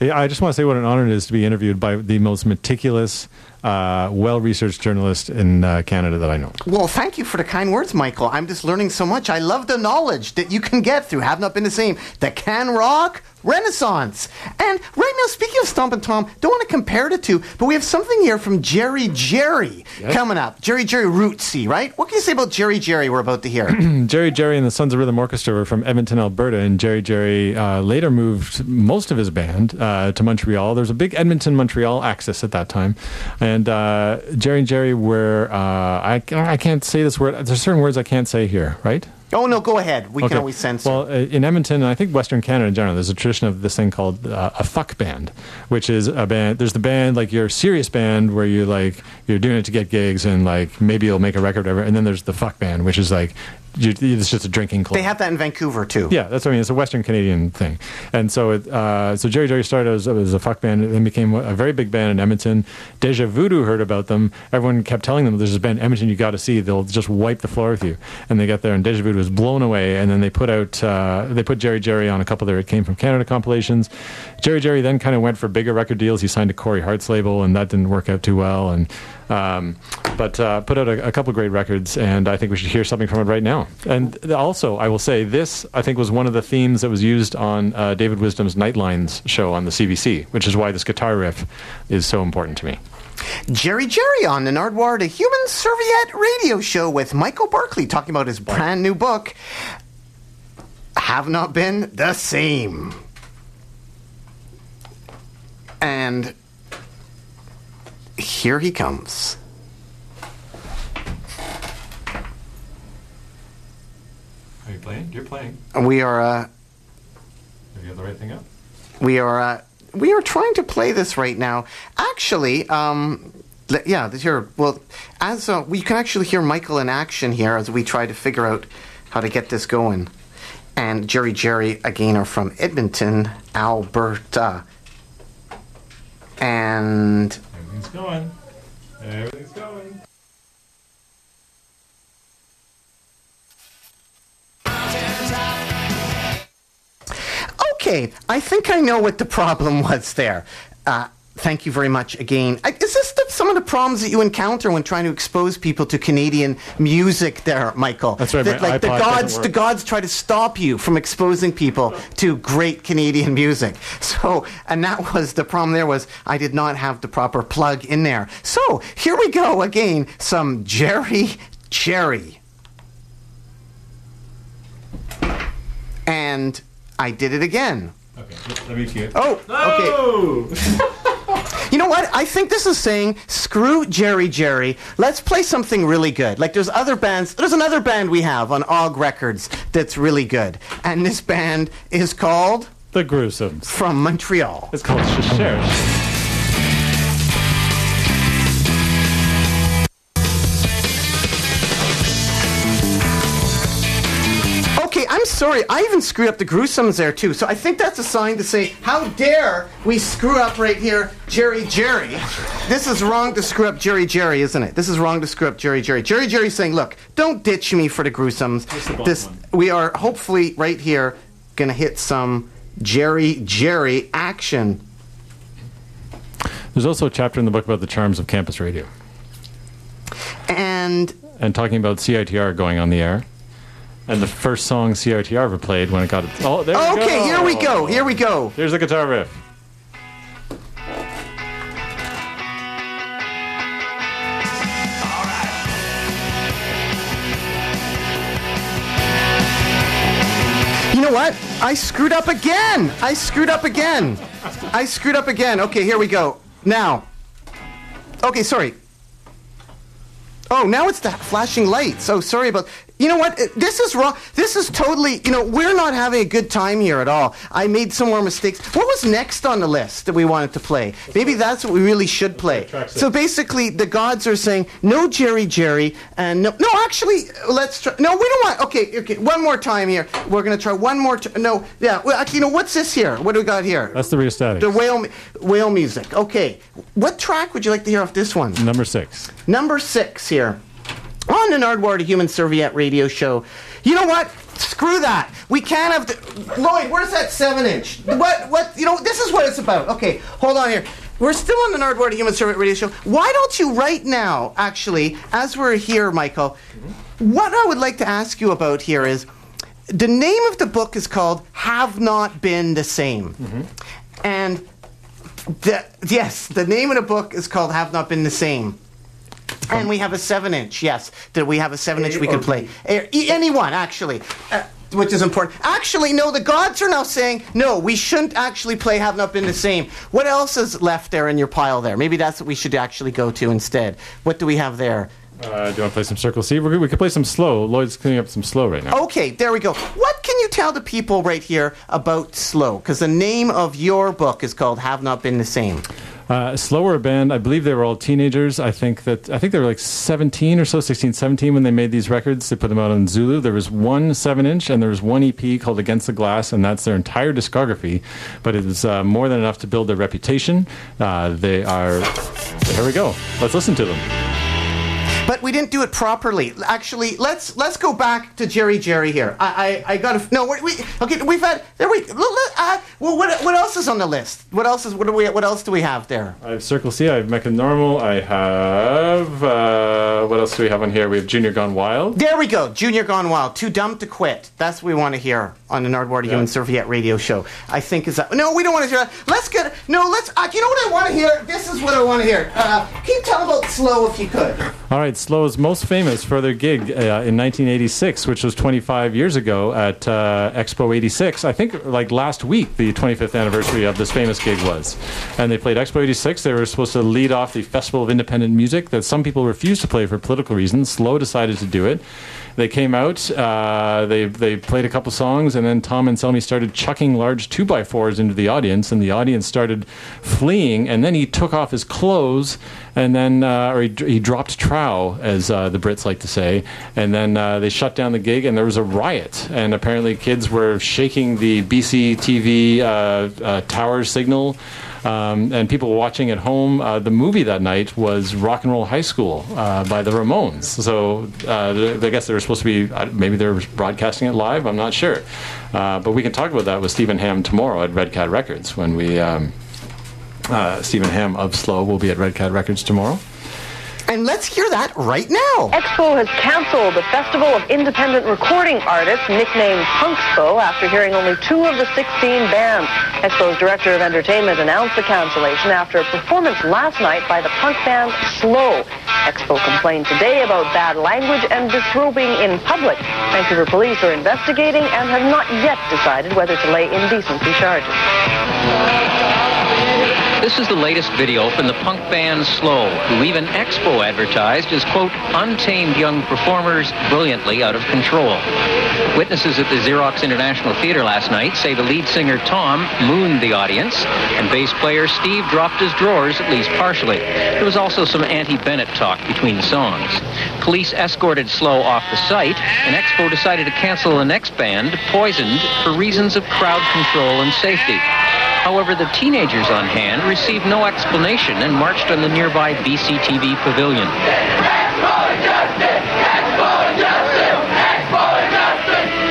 Yeah, I just want to say what an honor it is to be interviewed by the most meticulous, uh, well-researched journalist in uh, Canada that I know. Well, thank you for the kind words, Michael. I'm just learning so much. I love the knowledge that you can get through Have Not Been the Same, the Can Rock Renaissance. And right now, speaking of Stompin' Tom, don't want to compare the two, but we have something here from Jerry Jerry coming up. Jerry Jerry Rootsy, right? What can you say about Jerry Jerry we're about to hear? Jerry Jerry and the Sons of Rhythm Orchestra were from Edmonton, Alberta, and Jerry Jerry uh, later moved most of his band uh, to Montreal. There's a big Edmonton Montreal axis at that time, and uh, Jerry and Jerry were uh, I, I can't say this word. There's certain words I can't say here, right? Oh, no, go ahead. We Okay. can always censor. Well, uh, in Edmonton, and I think Western Canada in general, there's a tradition of this thing called uh, a fuck band, which is a band. There's the band like your serious band where you like you're doing it to get gigs and like maybe you'll make a record, or whatever. And then there's the fuck band, which is like you, it's just a drinking club. they have that in Vancouver, too. Yeah, that's what I mean. It's a Western Canadian thing, and so it, uh, so Jerry Jerry started as, as a fuck band, and then became a very big band in Edmonton. Deja Voodoo heard about them. Everyone kept telling them, "There's this band in Edmonton you got to see. They'll just wipe the floor with you." And they got there, and Deja Voodoo was blown away. And then they put out uh, they put Jerry Jerry on a couple of their It Came from Canada compilations. Jerry Jerry then kind of went for bigger record deals. He signed to Corey Hart's label, and that didn't work out too well. And um, but uh, put out a, a couple great records, and I think we should hear something from it right now. And also, I will say this: I think was one of the themes that was used on uh, David Wisdom's Nightlines show on the CBC, which is why this guitar riff is so important to me. Jerry Jerry on the Nardwuar, the Human Serviette radio show with Michael Barclay talking about his brand new book, Have Not Been the Same. And here he comes. Are you playing? You're playing. We are, uh, Have you got the right thing up? we are, uh, we are trying to play this right now. Actually, um, yeah, this here. Well, as uh, we can actually hear Michael in action here as we try to figure out how to get this going. And Jerry Jerry again are from Edmonton, Alberta. And Everything's going. Everything's going. okay, I think I know what the problem was there. Uh, thank you very much again. I- Is this some of the problems that you encounter when trying to expose people to Canadian music there, Michael? That's right, That, my like the iPod doesn't gods, work. the gods try to stop you from exposing people to great Canadian music. So, and that was the problem there was I did not have the proper plug in there. So, here we go again, some Jerry Cherry. And I did it again. Okay, let me see it. Oh, okay. You know what? I think this is saying screw Jerry Jerry. Let's play something really good. Like there's other bands. There's another band we have on Og Records that's really good, and this band is called The Gruesomes. From Montreal. It's called Cher. Sorry. I even screwed up the gruesomes there too. So I think that's a sign to say, how dare we screw up right here, Jerry Jerry. This is wrong to screw up Jerry Jerry, isn't it? This is wrong to screw up Jerry Jerry. Jerry Jerry's saying, look, don't ditch me for the gruesomes. the This one? we are hopefully right here gonna hit some Jerry Jerry action. There's also a chapter in the book about the charms of campus radio And and talking about CITR going on the air. And the first song CITR ever played when it got. Oh, there we okay, go. here we go. Here we go. Here's a guitar riff. You know what? I screwed up again. I screwed up again. I screwed up again. Okay, here we go. Now. Okay, sorry. Oh, now it's the flashing lights. Oh, sorry about. You know what? This is wrong. This is totally. You know, we're not having a good time here at all. I made some more mistakes. What was next on the list that we wanted to play? Maybe that's what we really should play. So basically, the gods are saying no, Jerry, Jerry, and no. No, actually, let's try. No, we don't want. Okay, okay. One more time here. We're gonna try one more. T- no, yeah. Well, actually, you know what's this here? What do we got here? That's the rheostatics. the whale, mu- whale music. Okay. What track would you like to hear off this one? Number six. Number six here. On the Nardwuar, to Human Serviette radio show. You know what? Screw that. We can't have the. Lloyd, where's that seven inch? What, what, you know, this is what it's about. Okay, hold on here. We're still on the Nardwuar, to Human Serviette radio show. Why don't you, right now, actually, as we're here, Michael, what I would like to ask you about here is the name of the book is called Have Not Been the Same. Mm-hmm. And the, yes, the name of the book is called Have Not Been the Same. And we have a seven inch, yes. That we have a seven inch we could play. A- Anyone, actually. Uh, which is important. Actually, no, the gods are now saying, no, we shouldn't actually play Have Not Been the Same. What else is left there in your pile there? Maybe that's what we should actually go to instead. What do we have there? Uh, do you want to play some Circle C? We're, we could play some slow. Lloyd's cleaning up some slow right now. Okay, there we go. What can you tell the people right here about Slow? Because the name of your book is called Have Not Been the Same. Uh, slower band. I believe they were all teenagers. I think that I think they were like 17 or so, 16, 17 when they made these records. They put them out on Zulu. There was one seven inch and there was one EP called Against the Glass, and that's their entire discography. But it is uh, more than enough to build their reputation. Uh, they are. Here we go. Let's listen to them. But we didn't do it properly. Actually, let's let's go back to Jerry Jerry here. I I, I got to no. We, we okay. We've had there we. Uh, well, what what else is on the list? What else is what do we what else do we have there? I have Circle C. I have Mecca Normal. I have. Uh, what else do we have on here? We have Junior Gone Wild. There we go. Junior Gone Wild. Too dumb to quit. That's what we want to hear on the Nardwuar Human Serviette radio show. I think is that. No, we don't want to hear that. Let's get. No, let's. Uh, you know what I want to hear? This is what I want to hear. Uh, can you tell about Slow if you could? All right, Slow is most famous for their gig uh, in 1986, which was 25 years ago at uh, Expo 86. I think like last week, the 25th anniversary of this famous gig was. And they played Expo 86. They were supposed to lead off the Festival of Independent Music that some people refused to play for political reasons. Slow decided to do it. They came out, uh, they, they played a couple songs, and then Tom Anselmi started chucking large 2x4s into the audience, and the audience started fleeing, and then he took off his clothes, and then, uh, or he, he dropped trow, as uh, the Brits like to say, and then uh, they shut down the gig, and there was a riot, and apparently kids were shaking the BC TV uh, uh, tower signal. Um, and people watching at home, uh, the movie that night was Rock and Roll High School uh, by the Ramones. So uh, I guess they were supposed to be, maybe they were broadcasting it live, I'm not sure. Uh, but we can talk about that with Stephen Hamm tomorrow at Red Cat Records when we. Um, uh, Stephen Hamm of Slow will be at Red Cat Records tomorrow. And let's hear that right now. Expo has canceled the Festival of Independent Recording Artists, nicknamed Punkspo, after hearing only two of the 16 bands. Expo's director of entertainment announced the cancellation after a performance last night by the punk band Slow. Expo complained today about bad language and disrobing in public. Vancouver police are investigating and have not yet decided whether to lay indecency charges. This is the latest video from the punk band Slow, who even Expo advertised as, quote, untamed young performers brilliantly out of control. Witnesses at the Xerox International Theater last night say the lead singer Tom mooned the audience, and bass player Steve dropped his drawers at least partially. There was also some anti-Bennett talk between songs. Police escorted Slow off the site, and Expo decided to cancel the next band, Poisoned, for reasons of crowd control and safety. However, the teenagers on hand received no explanation and marched on the nearby BCTV pavilion.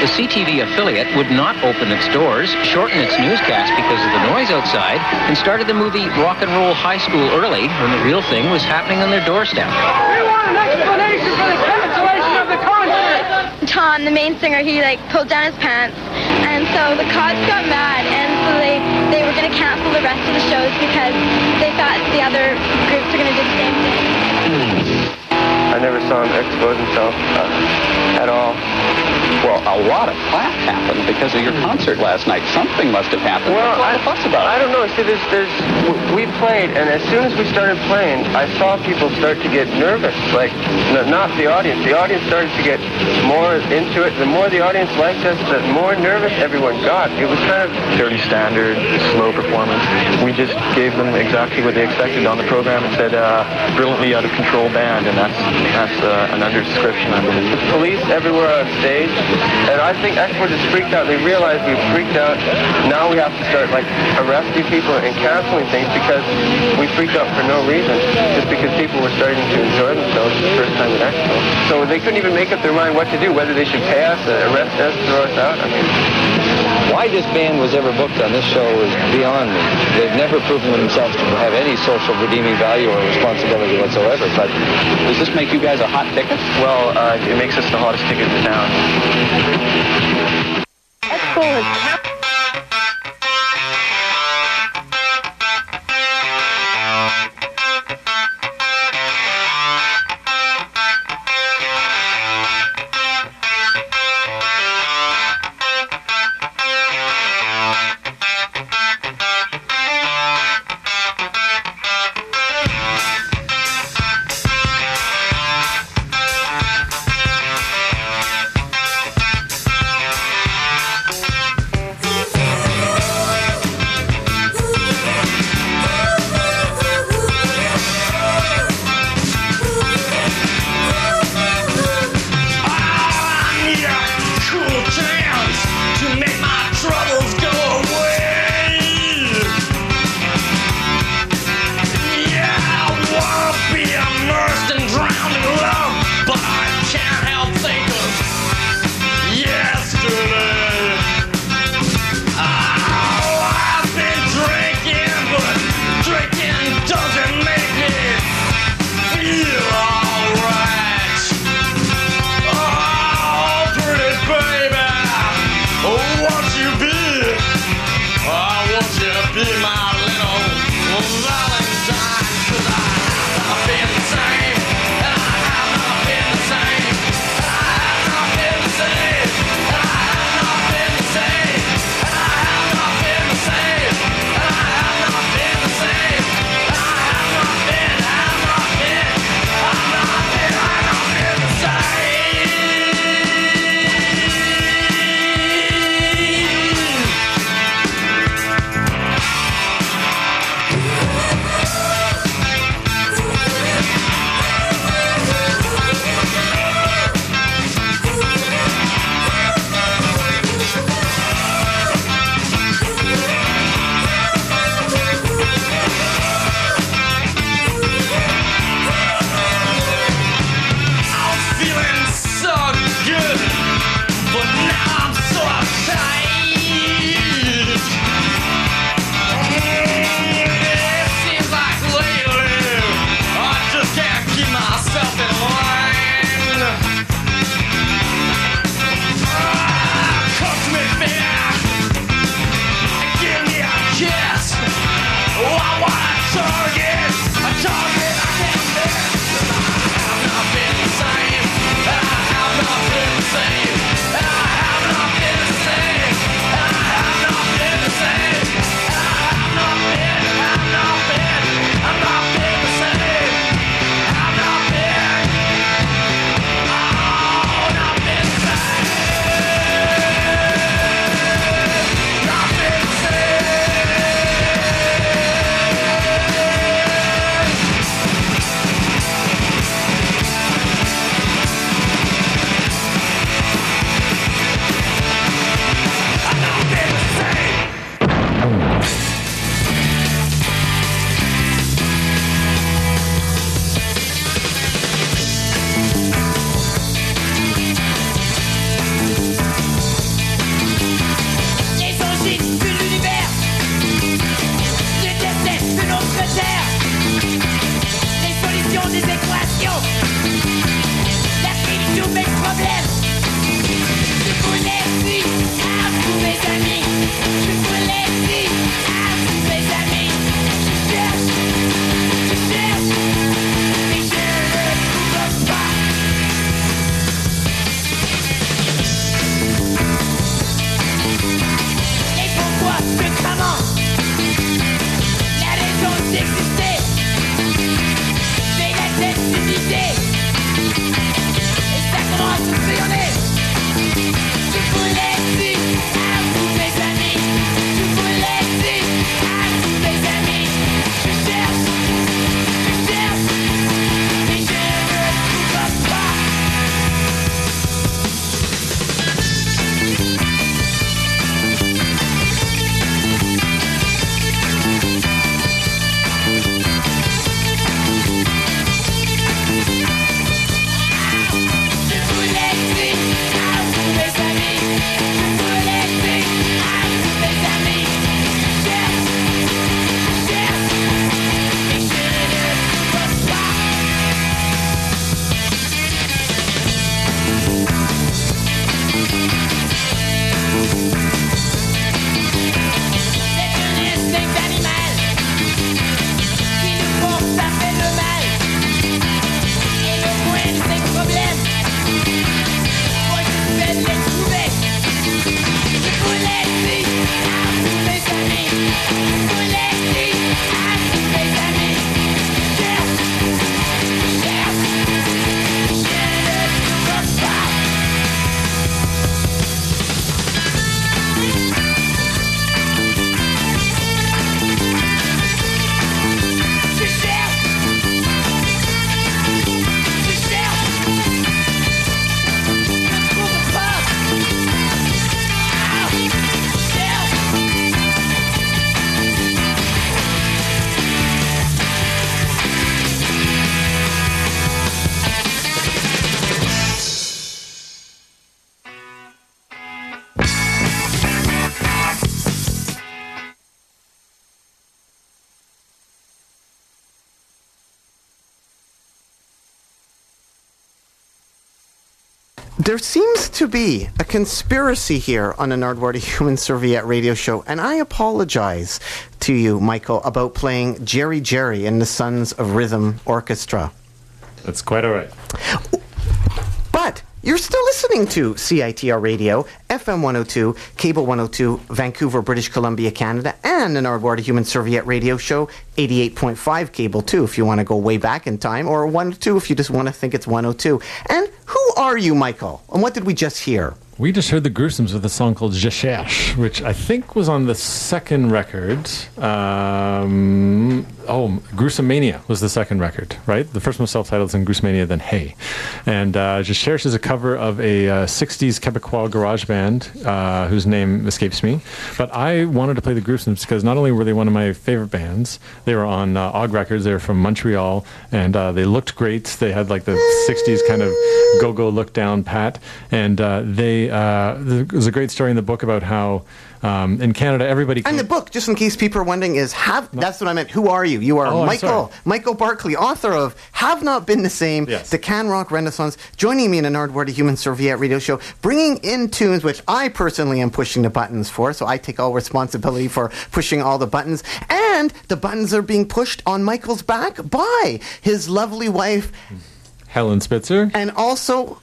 The CTV affiliate would not open its doors, shorten its newscast because of the noise outside, and started the movie Rock and Roll High School early when the real thing was happening on their doorstep. We want an explanation for the cancellation of the concert. Tom, the main singer, he like pulled down his pants, and so the cops got mad, and so they they were gonna cancel the rest of the shows because they thought the other groups were gonna do the same thing. I never saw him expose himself uh, at all. Well, a lot of clap happened because of your concert last night. Something must have happened. Well, What's all I, the fuss about I don't know. See, there's, there's, we played, and as soon as we started playing, I saw people start to get nervous. Like, n- not the audience. The audience started to get more into it. The more the audience liked us, the more nervous everyone got. It was kind of fairly standard, slow performance. We just gave them exactly what they expected on the program. It said uh, brilliantly out of control band, and that's that's uh, an under description, I believe. police everywhere on stage, and I think Expo just freaked out. They realized we freaked out. Now we have to start like arresting people and canceling things because we freaked out for no reason, just because people were starting to enjoy themselves the first time at Expo. So they couldn't even make up their mind what to do, whether they should pay us, uh, arrest us, throw us out. I mean, Why this band was ever booked on this show is beyond me. They've never proven themselves to have any social redeeming value or responsibility whatsoever. But Does this make you guys a hot ticket? Well, uh, it makes us the hottest ticket in town. Expo has There seems to be a conspiracy here on the Nardwuar Human Serviette radio show, and I apologize to you, Michael, about playing Jerry Jerry in the Sons of Rhythm Orchestra. That's quite all right. But you're still listening to CITR Radio, FM 102, Cable 102, Vancouver, British Columbia, Canada, and the Nardwuar Human Serviette Radio Show, 88.5 Cable 2 if you want to go way back in time, or 102 if you just want to think it's 102. And who are you, Michael? And what did we just hear? We just heard the Gruesomes with a song called Cherche, which I think was on the second record. Um, oh, Gruesomania was the second record, right? The first one was self-titled, and Gruesomania, then Hey. And uh, Cherche is a cover of a uh, 60s Quebecois garage band uh, whose name escapes me. But I wanted to play the Gruesomes because not only were they one of my favorite bands, they were on uh, Og Records, they were from Montreal, and uh, they looked great. They had like the 60s kind of go-go look down pat, and uh, uh, there's a great story in the book about how um, in Canada everybody. And the book, just in case people are wondering, is have. That's what I meant. Who are you? You are Oh, Michael. Michael Barclay, author of "Have Not Been the Same," Yes. the Can Rock Renaissance, joining me in an Nardwuar to Human Serviette radio show, bringing in tunes which I personally am pushing the buttons for. So I take all responsibility for pushing all the buttons, and the buttons are being pushed on Michael's back by his lovely wife, Helen Spitzer, and also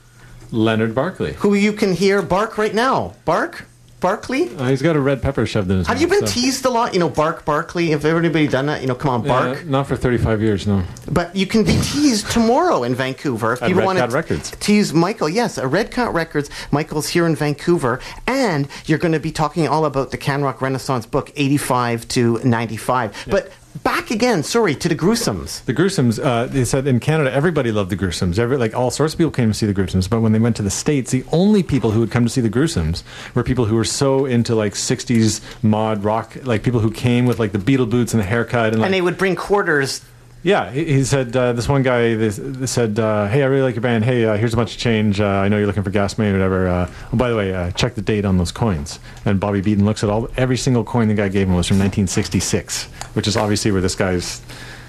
Leonard Barkley. who you can hear bark right now. Bark, Barkley. Uh, he's got a red pepper shoved in his Have mouth. you been so- teased a lot? You know, Bark Barkley. Have anybody done that? You know, come on, Bark. Yeah, not for 35 years, no. But you can be teased tomorrow in Vancouver if At people want Cat to Records. tease Michael. Yes, at Red Cat Records. Michael's here in Vancouver, and you're going to be talking all about the Can Rock Renaissance book, 85 to 95. But back again, sorry, to the gruesomes. The Gruesomes, uh, they said in Canada, everybody loved the Gruesomes. Every, like all sorts of people came to see the Gruesomes. But when they went to the States, the only people who would come to see the Gruesomes were people who were so into like 60s mod rock, like people who came with like the beetle boots and the haircut. And, like, And they would bring quarters. Yeah, he, he said uh, this one guy this, this said, uh, "Hey, I really like your band. Hey, uh, here's a bunch of change. Uh, I know you're looking for gas money or whatever. Uh, oh, by the way, uh, check the date on those coins." And Bobby Beaton looks at all every single coin the guy gave him was from 1966, which is obviously where this guy's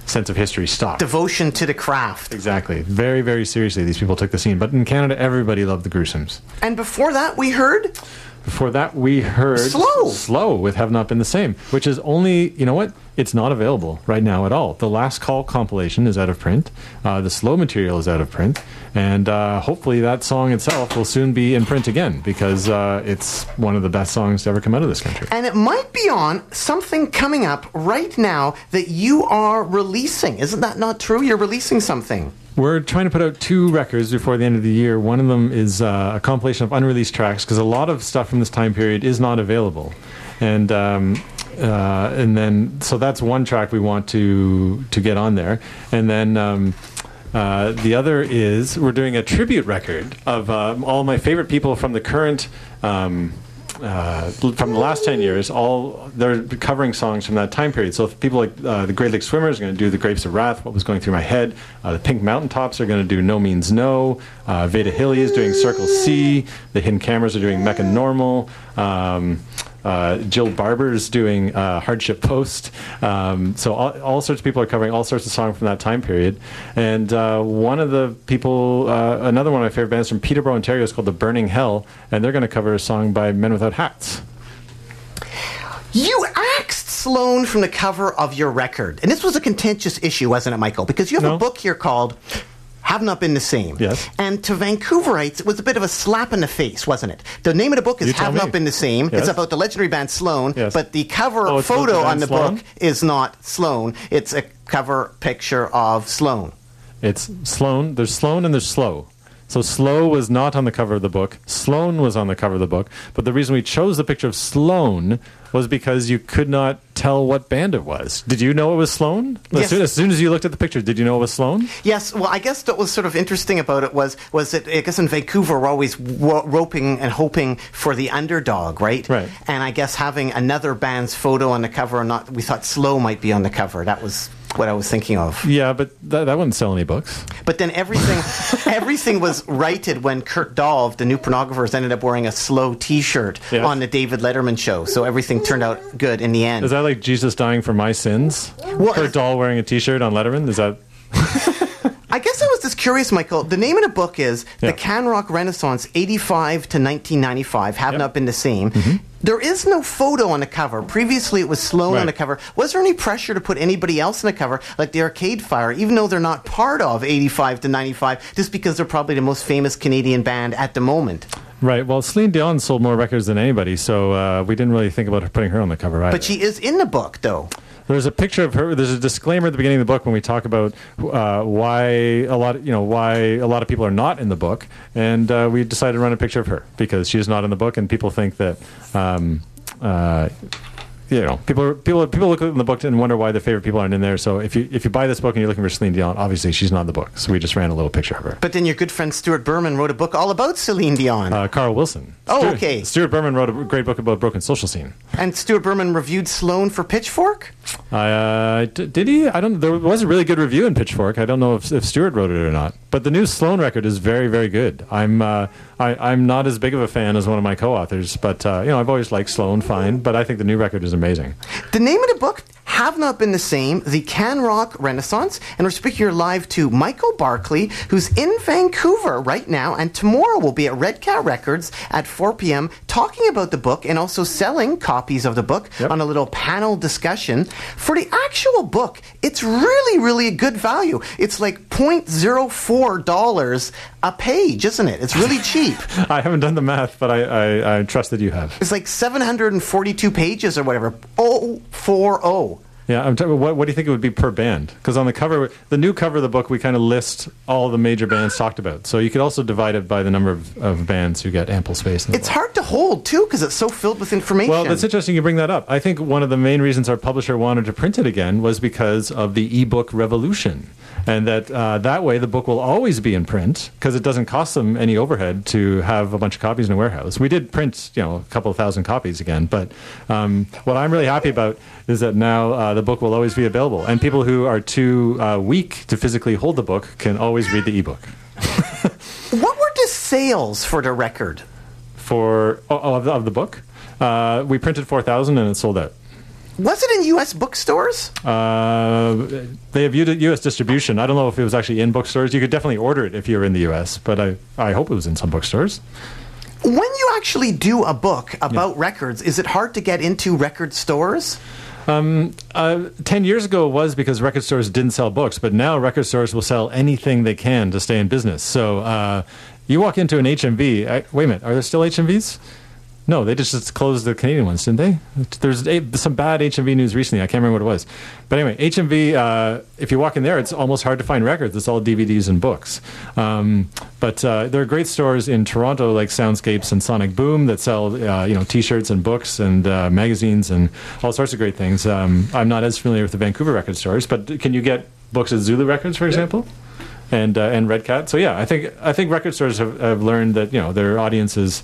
sense of history stopped. Devotion to the craft. Exactly. Very, very seriously, these people took the scene. But in Canada, everybody loved the Gruesomes. And before that, we heard Before that, we heard Slow. Slow with Have Not Been the Same, which is only, you know what? It's not available right now at all. The Last Call compilation is out of print. Uh, the Slow material is out of print. And uh, hopefully that song itself will soon be in print again because uh, it's one of the best songs to ever come out of this country. And it might be on something coming up right now that you are releasing. Isn't that not true? You're releasing something. We're trying to put out two records before the end of the year. One of them is uh, a compilation of unreleased tracks because a lot of stuff from this time period is not available, and um, uh, and then so that's one track we want to to get on there, and then. Um, uh, the other is we're doing a tribute record of um, all my favorite people from the current um, uh, from the last 10 years, all they're covering songs from that time period. So people like uh, the Great Lake Swimmers are going to do The Grapes of Wrath, What Was Going Through My Head. Uh, the Pink Mountaintops are going to do No Means No. Uh, Veda Hille is doing Circle C. The Hidden Cameras are doing Mecca Normal. Um, uh, Jill Barber's doing uh, Hardship Post. Um, so all, all sorts of people are covering all sorts of songs from that time period. And uh, one of the people, uh, another one of my favorite bands from Peterborough, Ontario, is called The Burning Hell, and they're going to cover a song by Men Without Hats. You axed Sloan from the cover of your record. And this was a contentious issue, wasn't it, Michael? Because you have a book here called have not been the same. Yes. And to Vancouverites, it was a bit of a slap in the face, wasn't it? The name of the book is You Have me. Not Been the Same. Yes. It's about the legendary band Sloan, Yes. but the cover Oh, photo on the Sloan? book is not Sloan. It's a cover picture of Sloan. It's Sloan. There's Sloan and there's Slow. So Slow was not on the cover of the book. Sloan was on the cover of the book. But the reason we chose the picture of Sloan was because you could not tell what band it was. Did you know it was Sloan? As, Yes. soon, as soon as you looked at the picture, did you know it was Sloan? Yes, well, I guess what was sort of interesting about it was was that I guess in Vancouver we're always roping and hoping for the underdog, right? Right. And I guess having another band's photo on the cover, or not, we thought Slow might be on the cover. That was what I was thinking of. Yeah, but that, that wouldn't sell any books. But then everything everything was righted when Kurt Dahl, the new pornographers, ended up wearing a Slow T-shirt Yes. on the David Letterman show. So everything turned out good in the end. Is that like Jesus dying for my sins? Well, Kurt Dahl wearing a T-shirt on Letterman? Is that? I guess I was just curious, Michael. The name of the book is Yeah. The Can Rock Renaissance 85 to 1995 Have Yep. Not Been the Same. There is no photo on the cover. Previously, it was Sloan on the cover. Was there any pressure to put anybody else on the cover, like the Arcade Fire, even though they're not part of 85 to 95, just because they're probably the most famous Canadian band at the moment? Right. Well, Celine Dion sold more records than anybody, so uh, we didn't really think about her putting her on the cover either. But she is in the book, though. There's a picture of her. There's a disclaimer at the beginning of the book when we talk about uh, why a lot, you know, why a lot of people are not in the book, and uh, we decided to run a picture of her because she's not in the book, and people think that. Um, uh, you know, people people people look in the book and wonder why their favorite people aren't in there. So if you if you buy this book and you're looking for Celine Dion, obviously she's not in the book. So we just ran a little picture of her. But then your good friend Stuart Berman wrote a book all about Celine Dion. Uh, Carl Wilson. Oh, Stuart- okay. Stuart Berman wrote a great book about broken social scene. and Stuart Berman reviewed Sloan for Pitchfork? Uh, d- did he? I don't. There was a really good review in Pitchfork. I don't know if, if Stuart wrote it or not. But the new Sloan record is very, very good. I'm uh, I, I'm not as big of a fan as one of my co-authors, but uh, you know I've always liked Sloan fine. But I think the new record is amazing. The name of the book have not been the same. The Can Rock Renaissance, and we're speaking here live to Michael Barclay, who's in Vancouver right now, and tomorrow will be at Red Cat Records at 4 p.m. talking about the book and also selling copies of the book on a little panel discussion. For the actual book, it's really, really a good value. It's like $0.04 a page, isn't it? It's really cheap. I haven't done the math, but I, I, I trust that you have. It's like 742 pages or whatever. Oh, 040. Yeah, I'm talking. What, what do you think it would be per band? Because on the cover, the new cover of the book, we kind of list all the major bands talked about. So you could also divide it by the number of, of bands who get ample space. It's hard to hold too because it's so filled with information. Well, that's interesting you bring that up. I think one of the main reasons our publisher wanted to print it again was because of the ebook revolution. And that uh, that way the book will always be in print because it doesn't cost them any overhead to have a bunch of copies in a warehouse. We did print, you know, a couple thousand copies again, but um, what I'm really happy about is that now uh, the book will always be available, and people who are too uh, weak to physically hold the book can always read the ebook. what were the sales for the record? For oh, oh, of, the, of the book, uh, we printed four thousand and it sold out. Was it in U.S. bookstores? Uh, they have U.S. distribution. I don't know if it was actually in bookstores. You could definitely order it if you were in the U.S., but I, I hope it was in some bookstores. When you actually do a book about records, is it hard to get into record stores? Um, uh, Ten years ago it was because record stores didn't sell books, but now record stores will sell anything they can to stay in business. So uh, you walk into an HMV. I, wait a minute, are there still HMVs? No, they just, closed the Canadian ones, didn't they? There's a, some bad HMV news recently. I can't remember what it was. But anyway, HMV, uh, if you walk in there, it's almost hard to find records. It's all DVDs and books. Um, but uh, there are great stores in Toronto like Soundscapes and Sonic Boom that sell uh, you know T-shirts and books and uh, magazines and all sorts of great things. Um, I'm not as familiar with the Vancouver record stores, but can you get books at Zulu Records, for example? And uh, and Red Cat. So yeah, I think I think record stores have, have learned that you know their audiences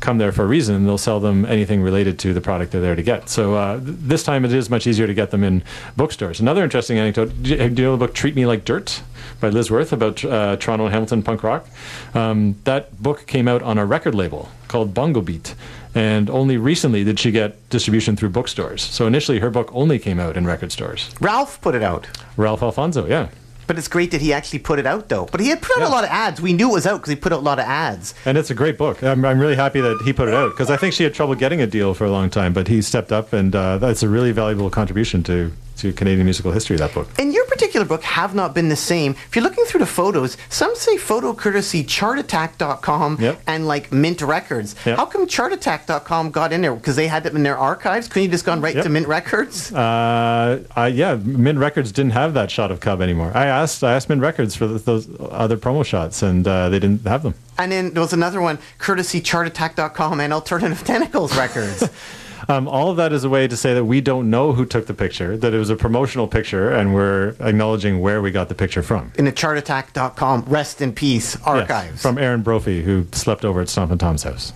come there for a reason and they'll sell them anything related to the product they're there to get. So uh, th- this time it is much easier to get them in bookstores. Another interesting anecdote do you, do you know the book Treat Me Like Dirt by Liz Worth about uh, Toronto and Hamilton punk rock? Um, that book came out on a record label called Bongo Beat. And only recently did she get distribution through bookstores. So initially, her book only came out in record stores. Ralph put it out. Ralph Alfonso, yeah. But it's great that he actually put it out, though. But he had put out a lot of ads. We knew it was out because he put out a lot of ads. And it's a great book. I'm, I'm really happy that he put it out because I think she had trouble getting a deal for a long time, but he stepped up, and uh, that's a really valuable contribution to, to Canadian musical history, that book. In your particular book, Have Not Been the Same, if you're looking through the photos, some say photo courtesy chartattack.com Yep. and like Mint Records. Yep. How come chartattack.com got in there? Because they had it in their archives? Couldn't you just gone right Yep. to Mint Records? Uh, I, yeah, Mint Records didn't have that shot of Cub anymore. I asked, I asked Mint Records for th those other promo shots, and uh, they didn't have them. And then there was another one, courtesy chartattack.com and Alternative Tentacles Records. Um, all of that is a way to say that we don't know who took the picture, that it was a promotional picture, and we're acknowledging where we got the picture from. in the chartattack.com rest in peace Yes, archives. from Aaron Brophy, who slept over at Stompin' Tom's house.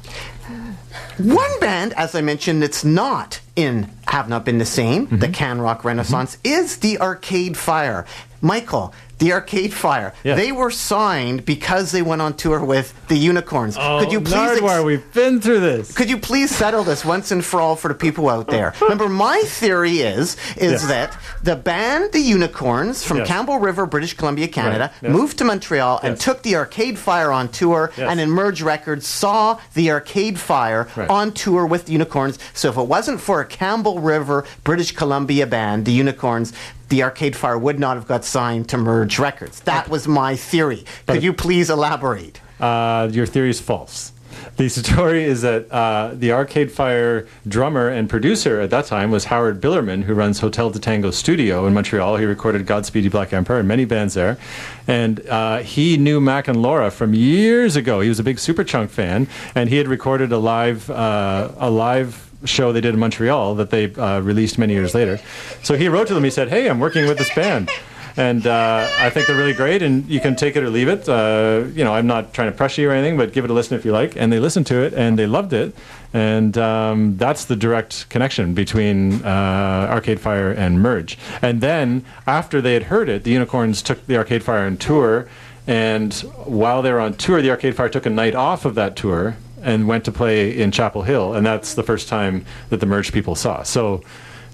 One band, as I mentioned, that's not in Have Not Been the Same, the Mm-hmm. Can Rock Renaissance, is the Arcade Fire. Michael, the Arcade Fire. Yes. They were signed because they went on tour with the Unicorns. Oh, could you please ex- Oh, we've been through this. could you please settle this once and for all for the people out there? Remember, my theory is is Yes. that the band, the Unicorns from Yes. Campbell River, British Columbia, Canada, Right. Moved to Montreal and took the Arcade Fire on tour, and Merge Records saw the Arcade Fire Right. on tour with the Unicorns. So if it wasn't for a Campbell River, British Columbia band, the Unicorns, the Arcade Fire would not have got signed to Merge Records. That was my theory. Could you please elaborate? Uh, your theory is false. The story is that uh, the Arcade Fire drummer and producer at that time was Howard Bilerman, who runs Hotel2Tango Studio in Montreal. He recorded Godspeed You Black Emperor and many bands there. And uh, he knew Mac and Laura from years ago. He was a big Superchunk fan, and he had recorded a live, uh, a live show they did in Montreal that they uh, released many years later. So he wrote to them. He said, "Hey, I'm working with this band." And uh, I think they're really great. And you can take it or leave it. Uh, you know, I'm not trying to pressure you or anything, but give it a listen if you like. And they listened to it and they loved it, and um, that's the direct connection between uh, Arcade Fire and Merge. And then after they had heard it, the Unicorns took the Arcade Fire on tour. And while they were on tour, the Arcade Fire took a night off of that tour and went to play in Chapel Hill, and that's the first time that the Merge people saw. So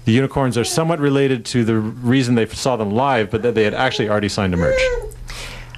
the unicorns are somewhat related to the reason they saw them live, but that they had actually already signed a merge.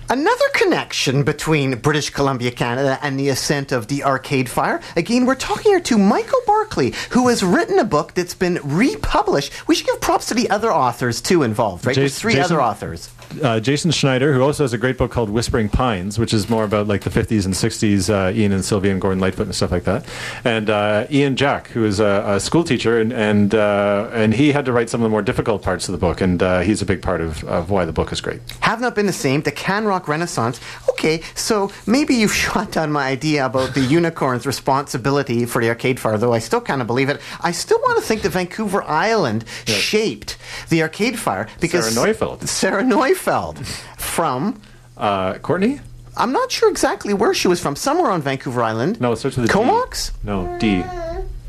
Another connection between British Columbia, Canada, and the ascent of the Arcade Fire. Again, we're talking here to Michael Barclay, who has written a book that's been republished. We should give props to the other authors too involved, right? There's three Jason- other authors. Uh, Jason Schneider, who also has a great book called Whispering Pines, which is more about like the 50s and 60s, uh, Ian and Sylvia and Gordon Lightfoot and stuff like that. And uh, Ian Jack, who is a, a school teacher, and and, uh, and he had to write some of the more difficult parts of the book, and uh, he's a big part of, of why the book is great. Have not been the same. The Can Rock Renaissance. Okay, so maybe you've shot down my idea about the unicorn's responsibility for the Arcade Fire, though I still kind of believe it. I still want to think that Vancouver Island shaped the Arcade Fire because Sarah Neufeld. Sarah Neufeld from. Uh, Courtenay? I'm not sure exactly where she was from. Somewhere on Vancouver Island. No, it starts with a D. Comox? No, D.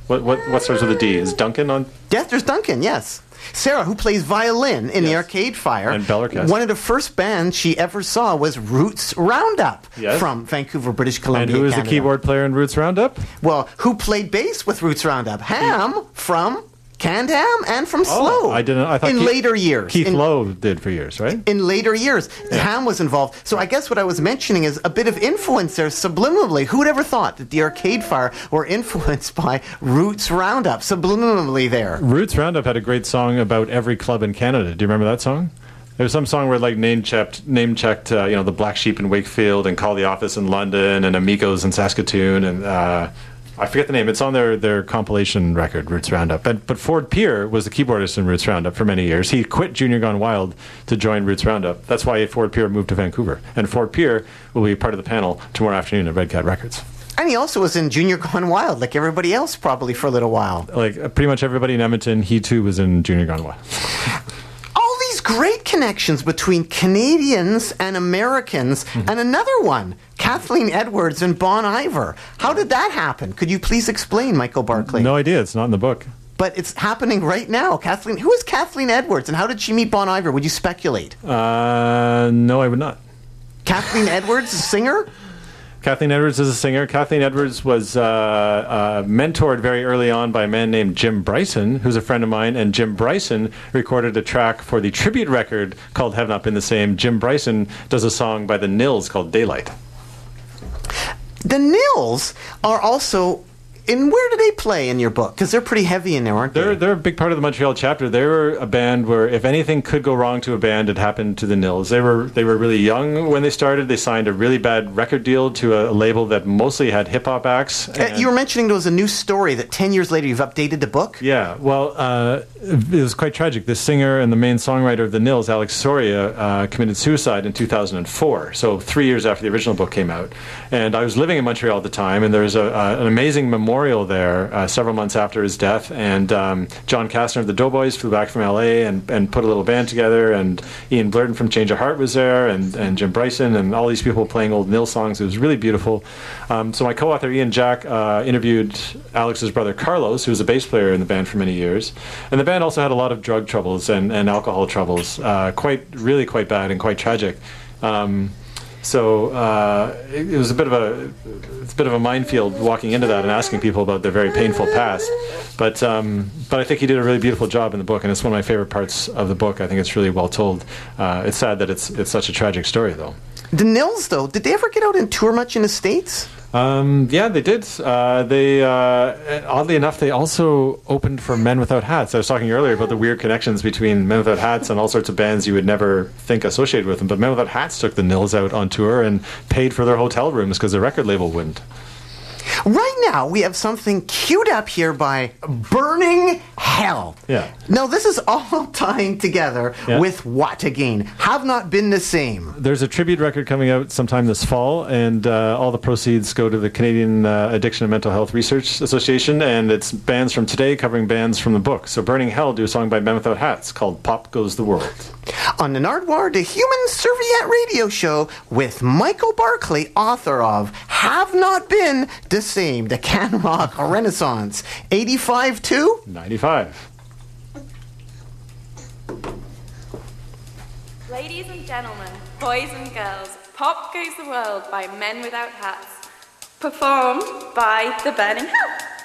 What, what, what starts with a D? Is Duncan on? Yes, there's Duncan, yes. Sarah, who plays violin in the Arcade Fire. And Bellercast. One of the first bands she ever saw was Roots Roundup Yes. from Vancouver, British Columbia. And who is the keyboard player in Roots Roundup? Well, who played bass with Roots Roundup? Hamm from Canned Hamm and from Slow. Oh, I didn't. I thought in Keith- later years. Keith in, Lowe did for years, right? in later years, Ham was involved. So I guess what I was mentioning is a bit of influence there subliminally. Who would ever thought that the Arcade Fire were influenced by Roots Roundup subliminally there? Roots Roundup had a great song about every club in Canada. Do you remember that song? There was some song where like name checked, name checked, uh, you know, the Black Sheep in Wakefield and Call the Office in London and Amigos in Saskatoon and uh, I forget the name. It's on their, their compilation record, Roots Roundup. But but Ford Pier was the keyboardist in Roots Roundup for many years. He quit Junior Gone Wild to join Roots Roundup. That's why Ford Pier moved to Vancouver. And Ford Pier will be part of the panel tomorrow afternoon at Red Cat Records. And he also was in Junior Gone Wild, like everybody else, probably for a little while. Like pretty much everybody in Edmonton, he too was in Junior Gone Wild. Great connections between Canadians and Americans, Mm-hmm. and another one, Kathleen Edwards and Bon Iver. How did that happen? Could you please explain, Michael Barclay? No idea. It's not in the book. But it's happening right now. Kathleen, who is Kathleen Edwards, and how did she meet Bon Iver? Would you speculate? Uh, no, I would not. Kathleen Edwards, a singer. Kathleen Edwards is a singer. Kathleen Edwards was uh, uh, mentored very early on by a man named Jim Bryson, who's a friend of mine. And Jim Bryson recorded a track for the tribute record called Have Not Been the Same. Jim Bryson does a song by the Nils called Daylight. The Nils are also and where do they play in your book? Because they're pretty heavy in there, aren't they? They're they're a big part of the Montreal chapter. They were a band where if anything could go wrong to a band, it happened to the Nils. They were they were really young when they started. They signed a really bad record deal to a, label that mostly had hip hop acts. Uh, you were mentioning there was a new story that 10 years later you've updated the book? Yeah, well, uh, it was quite tragic. The singer and the main songwriter of the Nils, Alex Soria, uh, committed suicide in 2004. So three years after the original book came out, and I was living in Montreal at the time, and there was a, a, an amazing memorial there uh, several months after his death. And um, John Kastner of the Doughboys flew back from LA and, and put a little band together, and Ian Blurton from Change of Heart was there, and, and Jim Bryson, and all these people playing old Nils songs. It was really beautiful. Um, so my co-author Ian Jack uh, interviewed Alex's brother Carlos, who was a bass player in the band for many years, and the band also had a lot of drug troubles and, and alcohol troubles, uh, quite really quite bad and quite tragic. Um, so uh, it, it was a bit of a it's a bit of a minefield walking into that and asking people about their very painful past. But um, but I think he did a really beautiful job in the book, and it's one of my favorite parts of the book. I think it's really well told. Uh, it's sad that it's it's such a tragic story, though. The Nils, though, did they ever get out and tour much in the States? Um, yeah, they did. Uh, they uh, oddly enough, they also opened for Men Without Hats. I was talking earlier about the weird connections between Men Without Hats and all sorts of bands you would never think associated with them. But Men Without Hats took the Nils out on tour and paid for their hotel rooms because the record label wouldn't. Right now, we have something queued up here by Burning Hell. Yeah. Now, this is all tying together Yeah. with what again? Have not been the same. There's a tribute record coming out sometime this fall, and uh, all the proceeds go to the Canadian uh, Addiction and Mental Health Research Association, and it's bands from today covering bands from the book. So Burning Hell do a song by Men Without Hats called Pop Goes the World. On the Nardwuar, the Human Serviette radio show with Michael Barclay, author of Have Not Been the Same, the Can Rock Renaissance. 85 2? 95. Ladies and gentlemen, boys and girls, Pop Goes the World by Men Without Hats. Performed by The Burning Hell.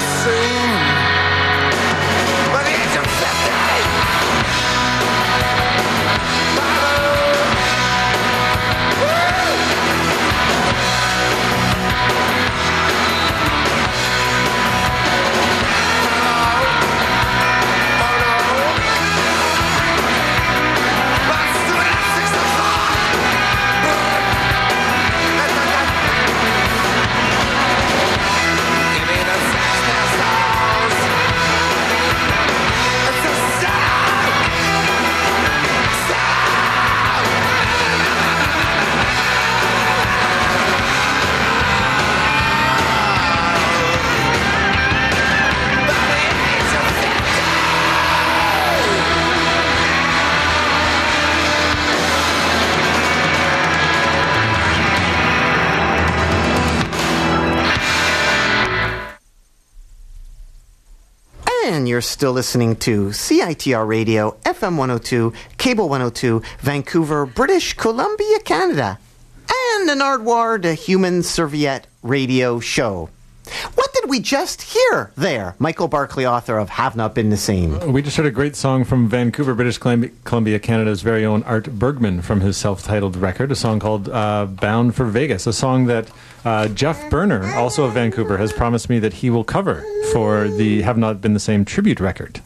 The you're still listening to CITR Radio, FM 102, Cable 102, Vancouver, British Columbia, Canada, and Nardwuar, the Human Serviette radio show. What did we just hear there? Michael Barclay, author of Have Not Been the Same. We just heard a great song from Vancouver, British Columbia, Canada's very own Art Bergman from his self titled record, a song called uh, Bound for Vegas, a song that uh, Geoff Berner, also of Vancouver, has promised me that he will cover for the Have Not Been the Same tribute record.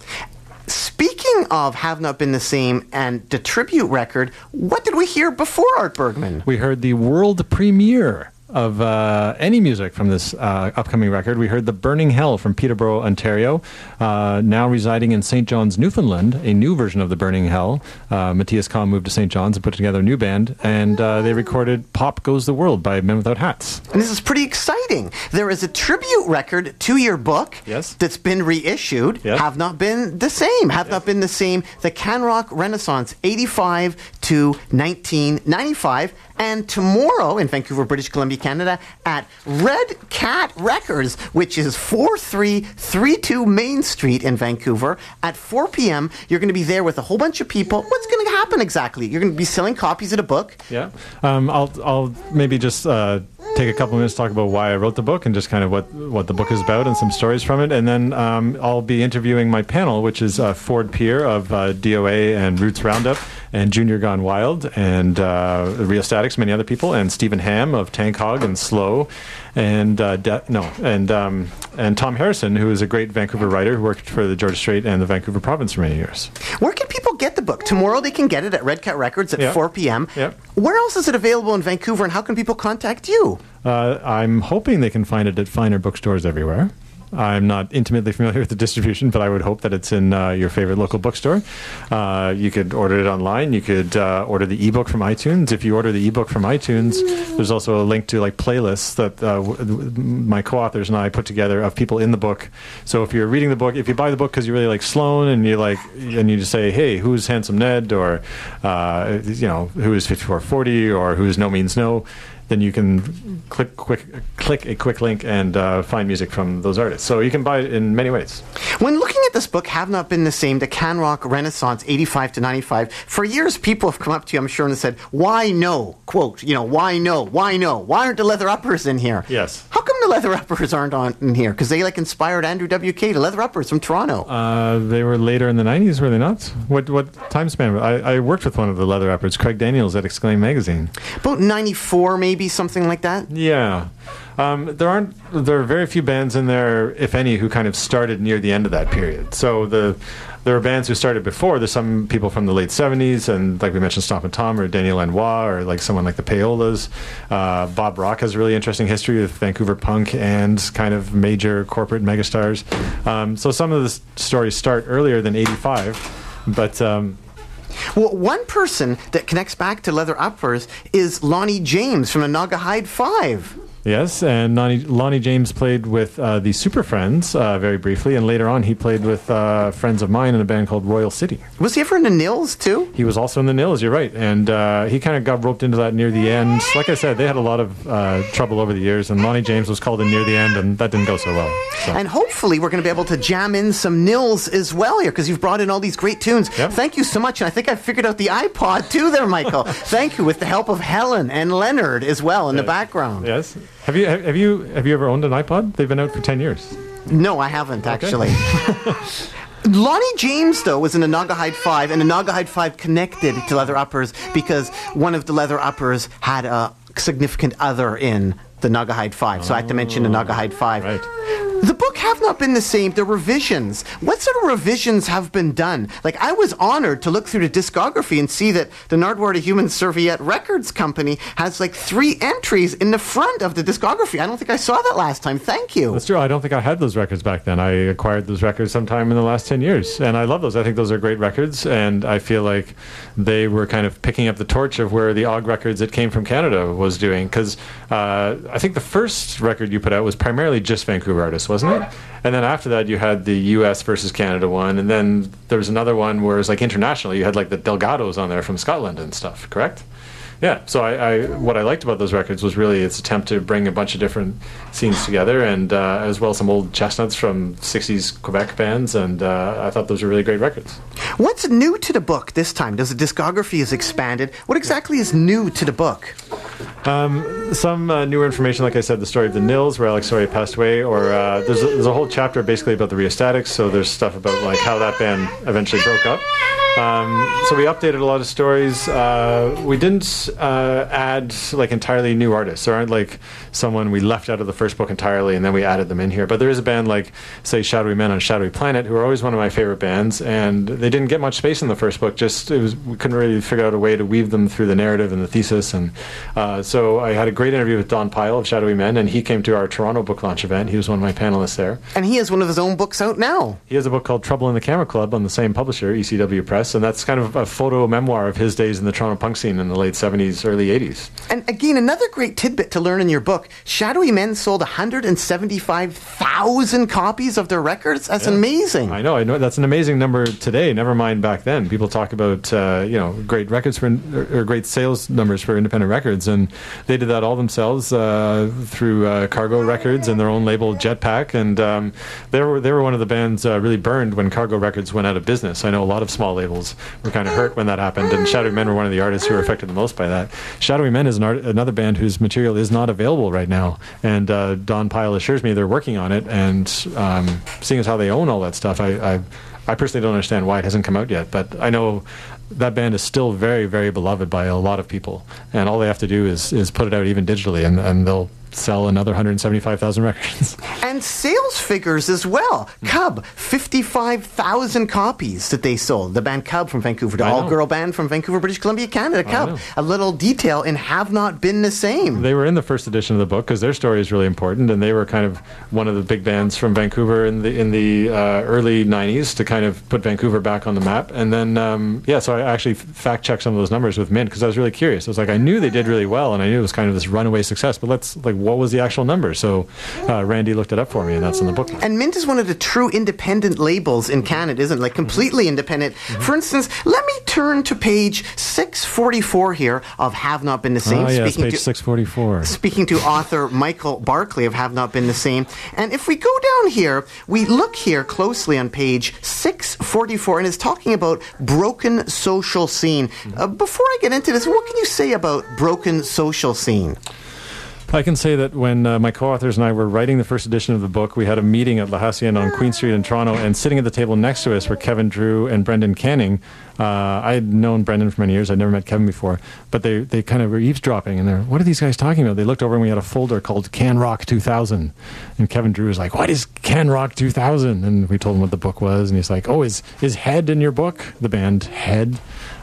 Speaking of Have Not Been the Same and the tribute record, what did we hear before Art Bergman? We heard the world premiere of uh, any music from this uh, upcoming record. We heard The Burning Hell from Peterborough, Ontario, uh, now residing in St. John's, Newfoundland, a new version of The Burning Hell. Uh, Mathias Kom moved to St. John's and put together a new band, and uh, they recorded Pop Goes the World by Men Without Hats. And this is pretty exciting. There is a tribute record to your book Yes. that's been reissued. Yes. Have not been the same. Have not been the same. The Can Rock Renaissance, 85 to 1995. And tomorrow in Vancouver, British Columbia, Canada, at Red Cat Records, which is 4332 Main Street in Vancouver, at 4 p.m., you're going to be there with a whole bunch of people. What's going to happen exactly? You're going to be selling copies of the book. Yeah. Um, I'll I'll maybe just uh, take a couple minutes to talk about why I wrote the book and just kind of what what the book is about and some stories from it, and then um, I'll be interviewing my panel, which is uh, Ford Pier of uh, DOA and Roots Roundup, and Junior Gone Wild, and uh, Rheostatics, many other people, and Stephen Hamm of Tankhog and Slow, and uh, De- no, and um, and Tom Harrison, who is a great Vancouver writer who worked for the Georgia Straight and the Vancouver Province for many years. Where can people get the book? Tomorrow they can get it at Red Cat Records at Yeah. 4 p.m. Yep. Where else is it available in Vancouver, and how can people contact you? Uh, I'm hoping they can find it at finer bookstores everywhere. I'm not intimately familiar with the distribution, but I would hope that it's in uh, your favorite local bookstore. Uh, you could order it online. You could uh, order the ebook from iTunes. If you order the ebook from iTunes, there's also a link to like playlists that uh, w- my co-authors and I put together of people in the book. So if you're reading the book, if you buy the book because you really like Sloan and you like, and you just say, "Hey, who's Handsome Ned?" or uh, you know, "Who is 5440?" or "Who's No Means No." Then you can click quick click a quick link and uh, find music from those artists. So you can buy it in many ways. When looking at this book, Have Not Been the Same, the Can Rock Renaissance, 85 to 95, for years people have come up to you, I'm sure, and said, Why no? Quote, you know, why no? Why no? Why aren't the leather uppers in here? Yes. How come the leather uppers aren't on in here? Because they like inspired Andrew WK, the leather uppers from Toronto. Uh, they were later in the '90s, were they not? What what time span? I, I worked with one of the leather uppers, Craig Daniels, at Exclaim magazine. About 94, maybe, something like that? Yeah. Um, there aren't. There are very few bands in there, if any, who kind of started near the end of that period. So the there are bands who started before. There's some people from the late '70s, and like we mentioned, Stompin' Tom or Daniel Lanois, or like someone like the Payolas. Uh, Bob Rock has a really interesting history with Vancouver punk and kind of major corporate megastars. Um, so some of the stories start earlier than '85, but. Um, Well, one person that connects back to leather uppers is Lonnie James from the Naugahyde 5. Yes, and Lonnie, Lonnie James played with uh, the Super Friends uh, very briefly, and later on he played with uh, friends of mine in a band called Royal City. Was he ever in the Nils too? He was also in the Nils. You're right, and uh, he kind of got roped into that near the end. Like I said, they had a lot of uh, trouble over the years, and Lonnie James was called in near the end, and that didn't go so well. So. And hopefully we're going to be able to jam in some Nils as well here because you've brought in all these great tunes. Thank you so much. And I think I figured out the iPod too there, Michael. Thank you with the help of Helen and Leonard as well in the background. Yes. Have you have you have you ever owned an iPod? They've been out for ten years. No, I haven't actually. Lonnie James, though, was in the Naugahyde 5, and the Naugahyde 5 connected to Leather Uppers because one of the Leather Uppers had a significant other in the Naugahyde 5. So I had to mention the Naugahyde 5. Right. The book have not been the same. The revisions. What sort of revisions have been done? Like I was honored to look through the discography and see that the Nardwuar Human Serviette Records Company has like three entries in the front of the discography. I don't think I saw that last time. Thank you. That's true. I don't think I had those records back then. I acquired those records sometime in the last 10 years. And I love those. I think those are great records. And I feel like they were kind of picking up the torch of where the Og Records that came from Canada was doing. Because uh, I think the first record you put out was primarily just Vancouver artists, wasn't it? And then after that, you had the US versus Canada one. And then there was another one where it was like international. You had like the Delgados on there from Scotland and stuff, correct? Yeah, so I, I what I liked about those records was really its attempt to bring a bunch of different scenes together, and uh, as well as some old chestnuts from '60s Quebec bands, and uh, I thought those were really great records. What's new to the book this time? Does the discography is expanded? What exactly is new to the book? Um, some uh, newer information, like I said, the story of the Nils, where Alex Soria passed away, or uh, there's, a, there's a whole chapter basically about the Rheostatics. So there's stuff about like how that band eventually broke up. Um, so we updated a lot of stories. Uh, we didn't uh, add like entirely new artists. There aren't like someone we left out of the first book entirely and then we added them in here. But there is a band like say Shadowy Men on Shadowy Planet, who are always one of my favorite bands, and they didn't get much space in the first book. Just it was we couldn't really figure out a way to weave them through the narrative and the thesis. And uh, so I had a great interview with Don Pyle of Shadowy Men, and he came to our Toronto book launch event. He was one of my panelists there. And he has one of his own books out now. He has a book called Trouble in the Camera Club on the same publisher, ECW Press. Press, and that's kind of a photo memoir of his days in the Toronto punk scene in the late 70s, early 80s. And again, another great tidbit to learn in your book Shadowy Men sold 175,000 copies of their records. That's amazing. I know, I know. That's an amazing number today. Never mind back then. People talk about uh, you know great records for or, or great sales numbers for independent records, and they did that all themselves uh, through uh, Cargo Records and their own label Jetpack, and um, they were they were one of the bands uh, really burned when Cargo Records went out of business. I know a lot of small labels were kind of hurt when that happened, and Shadowy Men were one of the artists who were affected the most by that. Shadowy Men is an art- another band whose material is not available right now, and uh, Don Pyle assures me they're working on it, and um, seeing as how they own all that stuff, I, I I personally don't understand why it hasn't come out yet, but I know that band is still very, very beloved by a lot of people, and all they have to do is is put it out even digitally, and, and they'll sell another 175,000 records. And sales figures as well. Hmm. Cub, 55,000 copies that they sold. The band Cub from Vancouver, the all girl band from Vancouver, British Columbia, Canada. Cub. A little detail in Have Not Been the Same. They were in the first edition of the book because their story is really important, and they were kind of one of the big bands from Vancouver in the in the uh, early '90s to kind of put Vancouver back on the map. And then, um, yeah, so I actually fact checked some of those numbers with Mint because I was really curious. I was like, I knew they did really well, and I knew it was kind of this runaway success, but let's like, what was the actual number? So uh, Randy looked it up for me, and that's in the book. And Mint is one of the true independent labels in Canada, isn't it? Like completely independent. Mm-hmm. For instance, let me turn to page 644 here of Have Not Been the Same. Oh, yes, speaking page to, 644. speaking to author Michael Barclay of Have Not Been the Same. And if we go down here, we look here closely on page 644, and it's talking about broken social scene. Uh, before I get into this, what can you say about broken social scene? I can say that when uh, my co-authors and I were writing the first edition of the book, we had a meeting at La Hacienda on Queen Street in Toronto, and sitting at the table next to us were Kevin Drew and Brendan Canning. Uh, I had known Brendan for many years. I'd never met Kevin before, but they, they kind of were eavesdropping, and they're, what are these guys talking about? They looked over and we had a folder called Can Rock 2000, and Kevin Drew was like, what is Can Rock 2000? And we told him what the book was, and he's like, oh, is, is Head in your book? The band Head,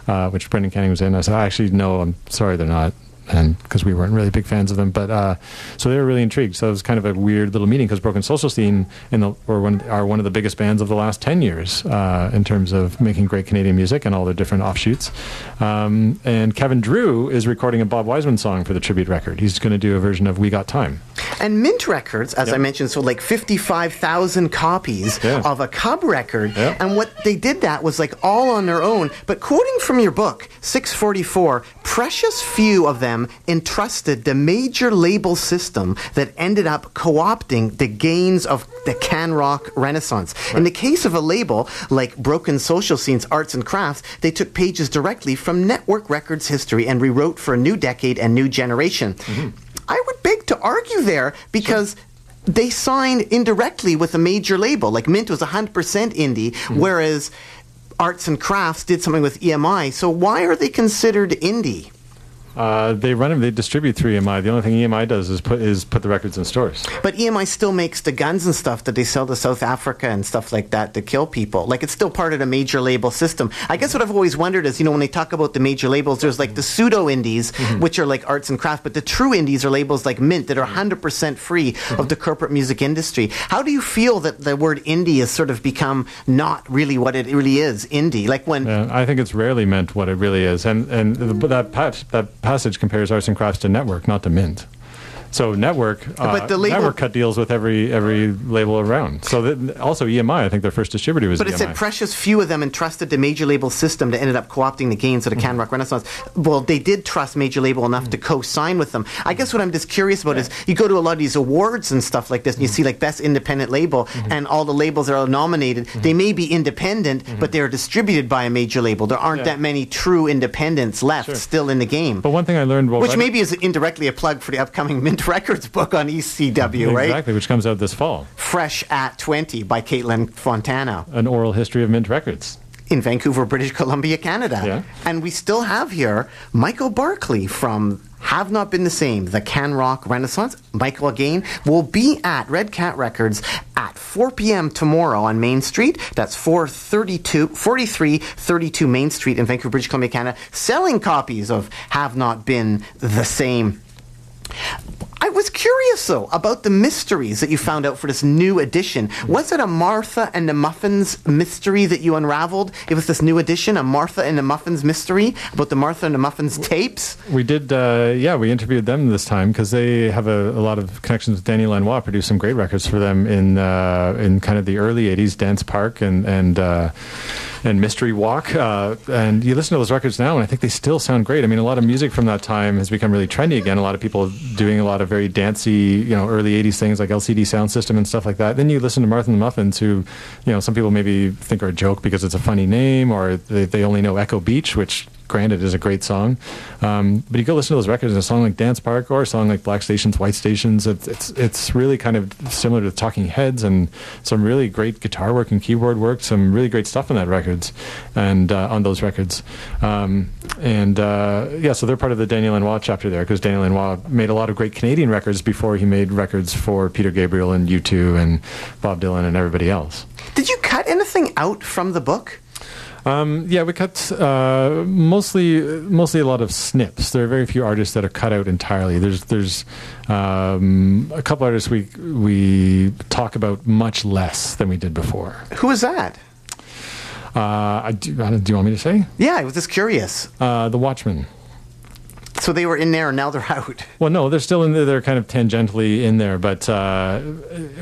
uh, which Brendan Canning was in. I said, actually, no, I'm sorry, they're not and because we weren't really big fans of them. But uh, so they were really intrigued. So it was kind of a weird little meeting because Broken Social Scene in the, or one, are one of the biggest bands of the last ten years uh, in terms of making great Canadian music and all their different offshoots. Um, and Kevin Drew is recording a Bob Wiseman song for the tribute record. He's going to do a version of "We Got Time." And Mint Records, as I mentioned, sold like 55,000 copies Yeah. of a Cub record. And what they did that was like all on their own. But quoting from your book, 644, precious few of them entrusted the major label system that ended up co opting the gains of the can rock renaissance. In the case of a label like Broken Social Scenes Arts and Crafts, they took pages directly from Network Records history and rewrote for a new decade and new generation. Mm-hmm. I would beg to argue there because they signed indirectly with a major label. Like Mint was 100% indie, mm-hmm. whereas Arts and Crafts did something with EMI. So why are they considered indie? Uh, they run them. They distribute through EMI. The only thing EMI does is put is put the records in stores. But EMI still makes the guns and stuff that they sell to South Africa and stuff like that to kill people. Like it's still part of the major label system. I guess what I've always wondered is, you know, when they talk about the major labels, there's like the pseudo indies, mm-hmm. which are like arts and crafts, but the true indies are labels like Mint that are mm-hmm. 100% free of mm-hmm. the corporate music industry. How do you feel that the word indie has sort of become not really what it really is, indie? Like when Yeah, I think it's rarely meant what it really is, and and the, that that passage compares arts and crafts to Nettwerk, not to mint. So Nettwerk, uh, But the label- Nettwerk cut deals with every every label around. So that, also EMI, I think their first distributor was But it EMI. said precious few of them entrusted the major label system that ended up co-opting the gains of the mm-hmm. Can Rock Renaissance. Well, they did trust major label enough to mm-hmm. co-sign with them. I guess what I'm just curious about is you go to a lot of these awards and stuff like this, and you mm-hmm. see like best independent label, and all the labels that are nominated. They may be independent, but they're distributed by a major label. There aren't Yeah. that many true independents left still in the game. But one thing I learned, while Which writing- maybe is indirectly a plug for the upcoming Mint Records book on ECW, right? exactly, which comes out this fall, Fresh at 20 by Kaitlin Fontana. an oral history of Mint Records. in Vancouver, British Columbia, Canada. Yeah. And we still have here Michael Barclay from Have Not Been the Same, the Can Rock Renaissance. Michael again will be at Red Cat Records at 4 p.m. tomorrow on Main Street. That's 432, 4332 Main Street in Vancouver, British Columbia, Canada, selling copies of Have Not Been the Same. I was curious though about the mysteries that you found out for this new edition. Was it a Martha and the Muffins mystery that you unraveled? It was this new edition, a Martha and the Muffins mystery about the Martha and the Muffins tapes. We did, uh, yeah, we interviewed them this time because they have a, a lot of connections with Danny Lanois, produced some great records for them in uh, in kind of the early 80s, Danseparc and, and, uh, and Mystery Walk. Uh, and you listen to those records now, and I think they still sound great. I mean, a lot of music from that time has become really trendy again. A lot of people doing a lot of very dancey, you know, early 80s things like LCD Soundsystem and stuff like that. Then you listen to Martha and the Muffins, who, you know, some people maybe think are a joke because it's a funny name or they, they only know Echo Beach, which granted is a great song. Um, but you go listen to those records, and a song like Danseparc or a song like Black Stations, White Stations, it's, it's, it's really kind of similar to Talking Heads and some really great guitar work and keyboard work, some really great stuff on that records and uh, on those records. Um, and uh, yeah, so they're part of the Daniel Lanois chapter there because Daniel Lanois made a lot of great Canadian records before he made records for Peter Gabriel and U2 and Bob Dylan and everybody else. Did you cut anything out from the book? Um, yeah, we cut uh, mostly mostly a lot of snips. There are very few artists that are cut out entirely. There's there's um, a couple artists we we talk about much less than we did before. Who is that? Uh, I do, do you want me to say? Yeah, I was just curious. Uh, the Watchmen. So they were in there and now they're out. Well, no, they're still in there. They're kind of tangentially in there, but uh,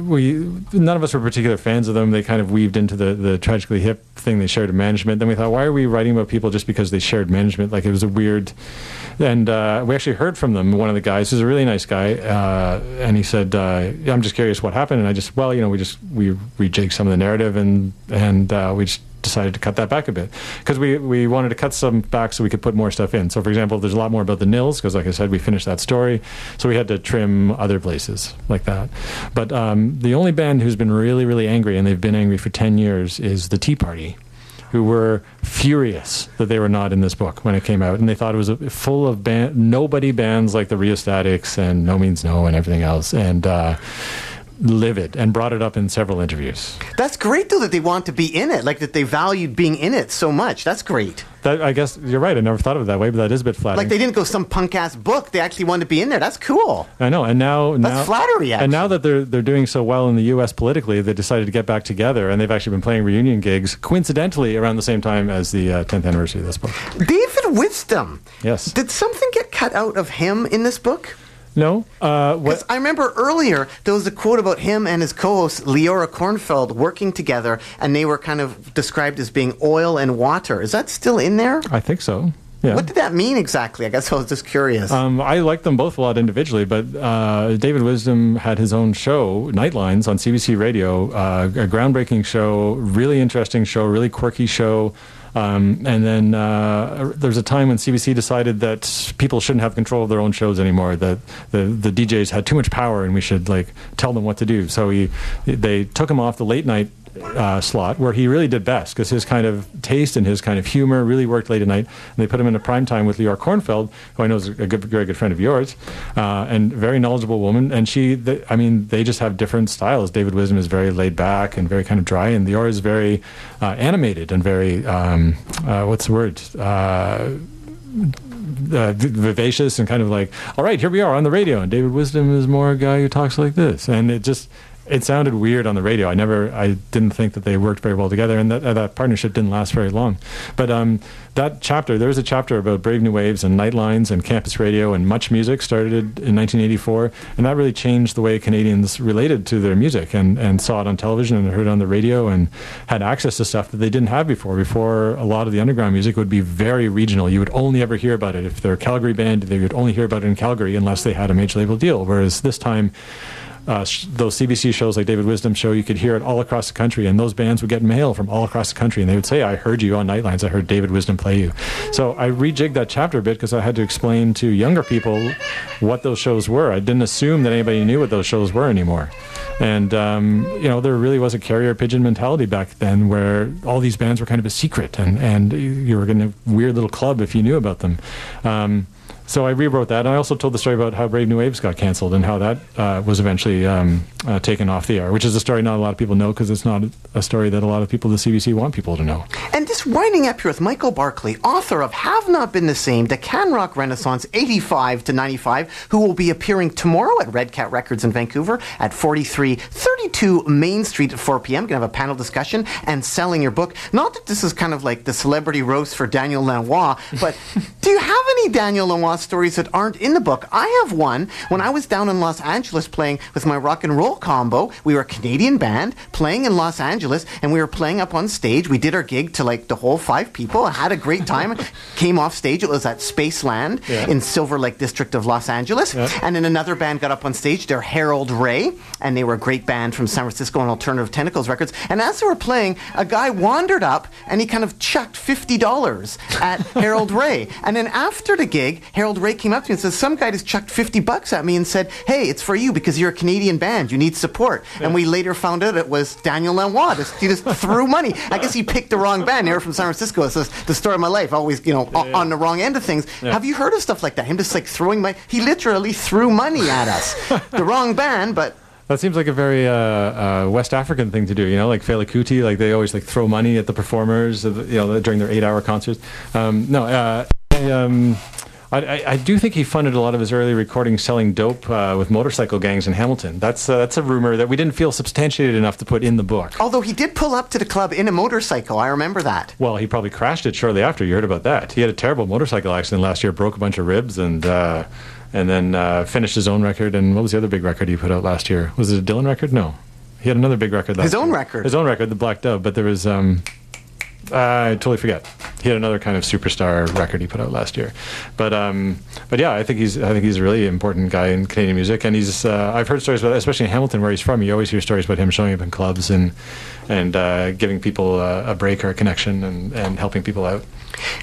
we none of us were particular fans of them. They kind of weaved into the, the tragically hip thing they shared management. Then we thought, why are we writing about people just because they shared management? Like it was a weird. And uh, we actually heard from them. One of the guys who's a really nice guy, uh, and he said, uh, "I'm just curious what happened." And I just, well, you know, we just we rejigged some of the narrative, and and uh, we just decided to cut that back a bit because we, we wanted to cut some back so we could put more stuff in. So, for example, there's a lot more about the Nils because, like I said, we finished that story, so we had to trim other places like that. But um, the only band who's been really, really angry, and they've been angry for ten years, is the Tea Party. Who were furious that they were not in this book when it came out, and they thought it was a, full of band, nobody bands like the Rheostatics and No Means No and everything else, and uh, livid, and brought it up in several interviews. That's great though that they want to be in it, like that they valued being in it so much. That's great. That, I guess you're right. I never thought of it that way, but that is a bit flattering. Like they didn't go some punk ass book. They actually wanted to be in there. That's cool. I know, and now now flattery, And now that they're they're doing so well in the U.S. politically, they decided to get back together, and they've actually been playing reunion gigs, coincidentally around the same time as the uh, 10th anniversary of this book. David Wisdom. Yes. Did something get cut out of him in this book? No. Uh, Because I remember earlier there was a quote about him and his co-host Leora Kornfeld working together, and they were kind of described as being oil and water. Is that still in there? I think so. Yeah. What did that mean exactly? I guess I was just curious. Um, I liked them both a lot individually, but uh, David Wisdom had his own show, Nightlines, on CBC Radio, uh, a groundbreaking show, really interesting show, really quirky show. Um, and then uh, there's a time when CBC decided that people shouldn't have control of their own shows anymore. That the the DJs had too much power, and we should like tell them what to do. So he they took him off the late night uh, slot where he really did best because his kind of taste and his kind of humor really worked late at night. And they put him in a prime time with Leora Kornfeld, who I know is a good, very good friend of yours, uh, and very knowledgeable woman. And she, th I mean, they just have different styles. David Wisdom is very laid back and very kind of dry, and Leora is very uh, animated and very um, uh, what's the word? Uh, uh, vivacious and kind of like, all right, here we are on the radio, and David Wisdom is more a guy who talks like this, and it just it sounded weird on the radio. I never, I didn't think that they worked very well together, and that uh, that partnership didn't last very long. But um, that chapter, there was a chapter about Brave New Waves and Nightlines and campus radio and MuchMusic started in 1984, and that really changed the way Canadians related to their music and and saw it on television and heard it on the radio and had access to stuff that they didn't have before. Before a lot of the underground music would be very regional. You would only ever hear about it if they're a Calgary band. They would only hear about it in Calgary unless they had a major label deal. Whereas this time uh, sh- those CBC shows like David Wisdom show, you could hear it all across the country, and those bands would get mail from all across the country, and they would say, "I heard you on Nightlines. I heard David Wisdom play you." So I rejigged that chapter a bit because I had to explain to younger people what those shows were. I didn't assume that anybody knew what those shows were anymore, and um, you know there really was a carrier pigeon mentality back then, where all these bands were kind of a secret, and and you were in a weird little club if you knew about them. Um, so I rewrote that, and I also told the story about how Brave New Waves got canceled and how that uh, was eventually um, uh, taken off the air, which is a story not a lot of people know because it's not a story that a lot of people at the CBC want people to know. And just winding up here with Michael Barclay, author of Have Not Been the Same, The Can Rock Renaissance 85 to 95, who will be appearing tomorrow at Red Cat Records in Vancouver at 4332 Main Street at 4 p.m. Going to have a panel discussion and selling your book. Not that this is kind of like the celebrity roast for Daniel Lanois, but do you have any Daniel Lanois stories that aren't in the book? I have one. When I was down in Los Angeles playing with my rock and roll combo, we were a Canadian band playing in Los Angeles, and we were playing up on stage. We did our gig to like the whole five people. I had a great time. Came off stage. It was at Spaceland Yeah. in Silver Lake District of Los Angeles. And then another band got up on stage. They're Harold Ray, and they were a great band from San Francisco on Alternative Tentacles Records. And as they were playing, a guy wandered up and he kind of chucked fifty dollars at Harold Ray. And then after the gig, Harold Ray came up to me and said, "Some guy just chucked fifty bucks at me and said, "Hey, it's for you because you're a Canadian band. You need support." And we later found out it was Daniel Lanois. Just, he just threw money. I guess he picked the wrong band. They were from San Francisco. It's just the story of my life. Always, you know, o- on the wrong end of things. Yeah. Have you heard of stuff like that? Him just like throwing money. He literally threw money at us. the wrong band, but That seems like a very uh, uh, West African thing to do, you know, like Fela Kuti, like they always like throw money at the performers, you know, during their eight-hour concerts. Um, no, uh, I, um, I, I, I do think he funded a lot of his early recordings selling dope uh, with motorcycle gangs in Hamilton. That's uh, that's a rumor that we didn't feel substantiated enough to put in the book. although he did pull up to the club in a motorcycle, I remember that. Well, he probably crashed it shortly after. You heard about that. He had a terrible motorcycle accident last year, broke a bunch of ribs, and uh, and then uh, finished his own record. And what was the other big record he put out last year? Was it a Dylan record? No, he had another big record. Last His own year. record. His own record, the Black Dub. But there was. Um, I totally forget. He had another kind of superstar record he put out last year, but um, but yeah, I think he's I think he's a really important guy in Canadian music, and he's uh, I've heard stories about, especially in Hamilton where he's from. You always hear stories about him showing up in clubs and and uh, giving people a, a break or a connection and, and helping people out.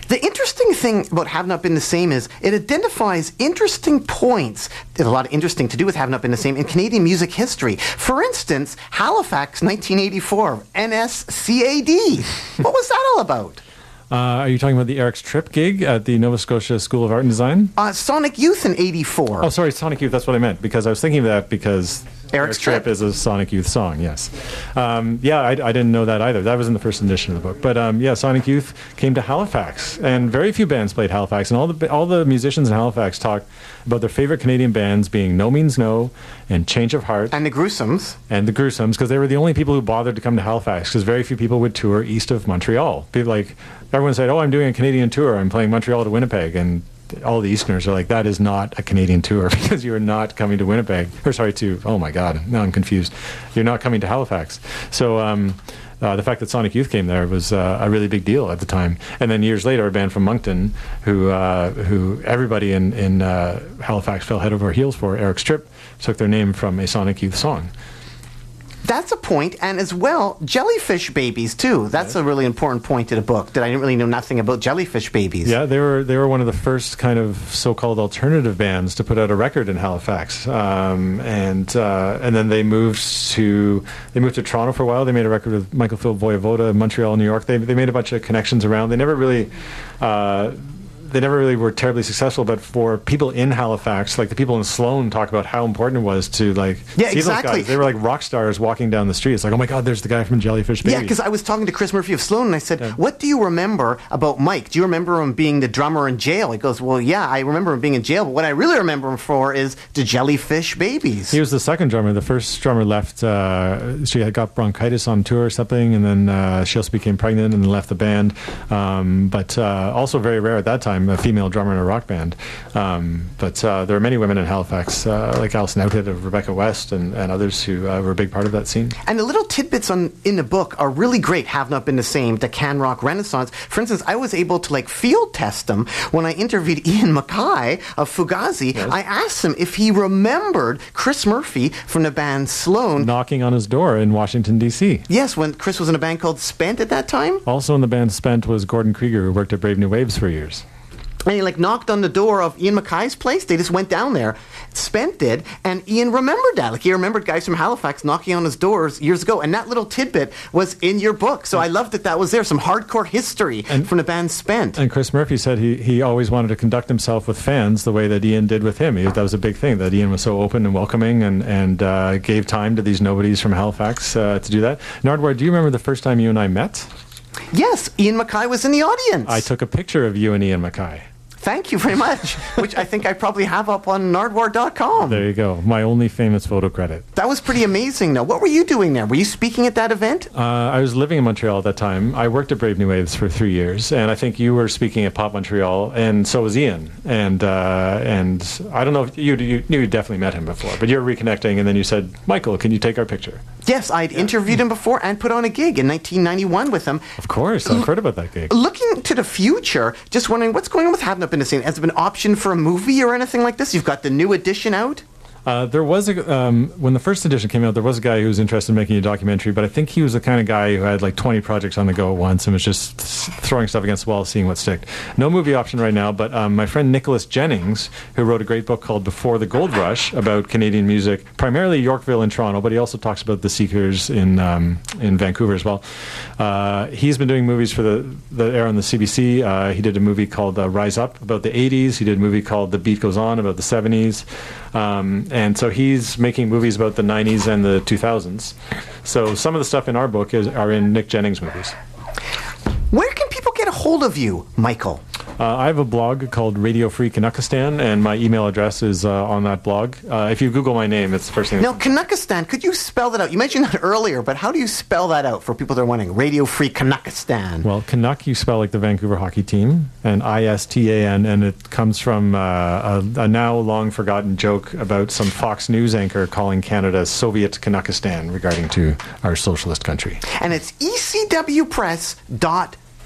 The interesting thing about Have Not Been the Same is it identifies interesting points. There's a lot of interesting to do with Have Not Been the Same in Canadian music history. For instance, Halifax, 1984, NSCAD. what was that all about? Uh, are you talking about the Eric's Trip gig at the Nova Scotia School of Art and Design? Uh, Sonic Youth in 84. Oh, sorry, Sonic Youth. That's what I meant because I was thinking of that because Eric's Trip. is a Sonic Youth song. Yes, um, yeah, I, I didn't know that either. That was in the first edition of the book. But um, yeah, Sonic Youth came to Halifax, and very few bands played Halifax, and all the all the musicians in Halifax talked about their favorite Canadian bands being No Means No and Change of Heart and the Gruesomes and the Gruesomes because they were the only people who bothered to come to Halifax because very few people would tour east of Montreal. People like everyone said, "Oh, I'm doing a Canadian tour. I'm playing Montreal to Winnipeg," and all the Easterners are like, "That is not a Canadian tour because you are not coming to Winnipeg." Or sorry, to oh my God, now I'm confused. You're not coming to Halifax. So. Um, uh, the fact that Sonic Youth came there was uh, a really big deal at the time, and then years later, a band from Moncton, who uh, who everybody in in uh, Halifax fell head over heels for, Eric's Trip, took their name from a Sonic Youth song. That's a point, and as well, jellyfish babies too. That's a really important point in the book that I didn't really know nothing about jellyfish babies. Yeah, they were they were one of the first kind of so-called alternative bands to put out a record in Halifax, um, and uh, and then they moved to they moved to Toronto for a while. They made a record with Michael Phillip Wojewoda, in Montreal, New York. They they made a bunch of connections around. They never really. Uh, they never really were terribly successful, but for people in Halifax, like the people in Sloan, talk about how important it was to like Yeah, see exactly. those guys. They were like rock stars walking down the street. It's like, oh my god, there's the guy from Jellyfish Baby. Yeah, because I was talking to Chris Murphy of Sloan, and I said, "What do you remember about Mike? Do you remember him being the drummer in Jale?" He goes, "Well, yeah, I remember him being in Jale, but what I really remember him for is the Jellyfish Babies." He was the second drummer. The first drummer left. Uh, she had got bronchitis on tour or something, and then uh, she also became pregnant and left the band. Um, but uh, also very rare at that time, a female drummer in a rock band. Um, but uh, there are many women in Halifax, uh, like Alison Outhit of Rebecca West and, and others who uh, were a big part of that scene. And the little tidbits on in the book are really great. Have not been the same. The Can Rock Renaissance. For instance, I was able to like field test them when I interviewed Ian MacKaye of Fugazi. I asked him if he remembered Chris Murphy from the band Sloan. Knocking on his door in Washington D.C. Yes, when Chris was in a band called Spent at that time. Also in the band Spent was Gordon Krieger, who worked at Brave New Waves for years. And he like knocked on the door of Ian MacKaye's place. They just went down there. Spent it, and Ian remembered that. Like he remembered guys from Halifax knocking on his doors years ago, and that little tidbit was in your book. So I loved that that was there. Some hardcore history and, from the band Spent. And Chris Murphy said he, he always wanted to conduct himself with fans the way that Ian did with him. He, that was a big thing, that Ian was so open and welcoming and, and uh, gave time to these nobodies from Halifax uh, to do that. Nardwuar, do you remember the first time you and I met? Yes, Ian MacKaye was in the audience. I took a picture of you and Ian MacKaye. Thank you very much, which I think I probably have up on nardwuar.com. There you go. My only famous photo credit. That was pretty amazing, though. What were you doing there? Were you speaking at that event? Uh, I was living in Montreal at that time. I worked at Brave New Waves for three years, and I think you were speaking at Pop Montreal, and so was Ian. And uh, and I don't know if you you you definitely met him before, but you're reconnecting, and then you said, "Michael, can you take our picture?" Yes, I'd interviewed him before and put on a gig in 1991 with him. Of course, I've heard about that gig. Looking to the future, just wondering what's going on with Having In the Scene. Has there been option for a movie or anything like this? You've got the new edition out. Uh, there was a um, when the first edition came out, there was a guy who was interested in making a documentary, but I think he was the kind of guy who had like 20 projects on the go at once and was just throwing stuff against the wall, seeing what stick. No movie option right now, but um, my friend Nicholas Jennings, who wrote a great book called Before the Gold Rush about Canadian music, primarily Yorkville and Toronto, but he also talks about the Seekers in um, in Vancouver as well. Uh, he's been doing movies for the that air on the CBC. Uh, he did a movie called uh, Rise Up about the 80s. He did a movie called The Beat Goes On about the 70s. Um, and so he's making movies about the 90s and the 2000s. So some of the stuff in our book is, are in Nick Jennings movies. Where can people get a hold of you, Michael? Uh, I have a blog called Radio Free Canuckistan, and my email address is uh, on that blog. Uh, if you Google my name, it's the first thing. Now, Canuckistan, could you spell that out? You mentioned that earlier, but how do you spell that out for people that are wondering? Radio Free Canuckistan. Well, Canuck you spell like the Vancouver hockey team, and I S T A N, and it comes from uh, a, a now long forgotten joke about some Fox News anchor calling Canada Soviet Canuckistan regarding to our socialist country. And it's E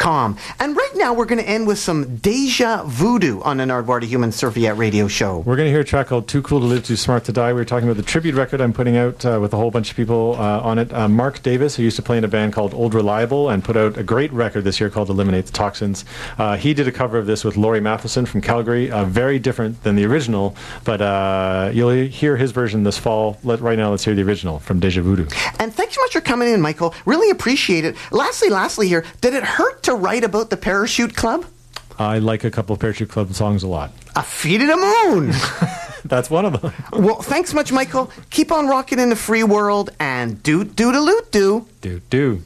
And right now, we're going to end with some Deja Voodoo on the Nardwuar Human Serviette radio show. We're going to hear a track called Too Cool to Live, Too Smart to Die. We were talking about the tribute record I'm putting out uh, with a whole bunch of people uh, on it. Uh, Mark Davis, who used to play in a band called Old Reliable and put out a great record this year called Eliminate the Toxins. Uh, he did a cover of this with Lorrie Matheson from Calgary. Uh, very different than the original, but uh, you'll hear his version this fall. Let, right now, let's hear the original from Deja Voodoo. And thanks so much for coming in, Michael. Really appreciate it. Lastly, lastly here, did it hurt to write about the Parachute Club? I like a couple of Parachute Club songs a lot. A Feet of the Moon. That's one of them. well, thanks much, Michael. Keep on rocking in the free world and do do da loot do. Do do.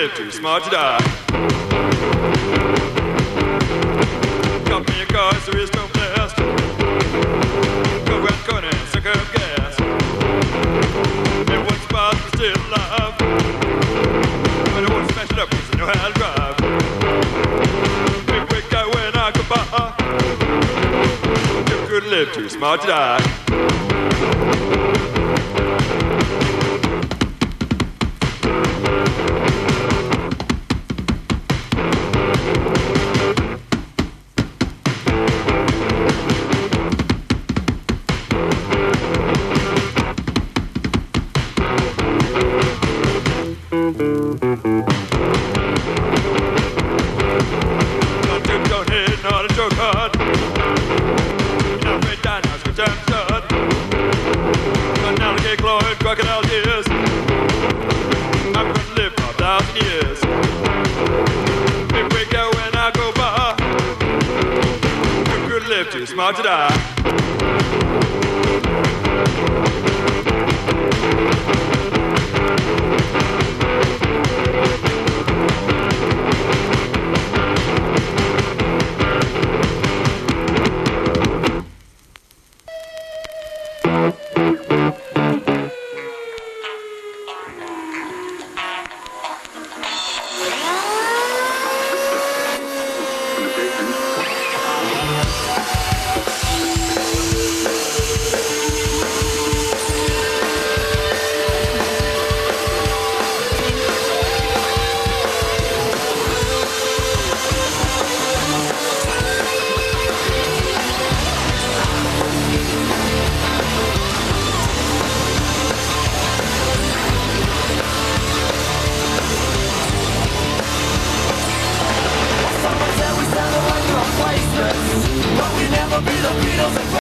Live too smart to die. Jump in your car, so it's no blast. Go around corner and suck up gas. It was fast, but still alive. But I won't smash it up, 'cause I know how to drive. Big quick guy when I go by. You could live too smart to die.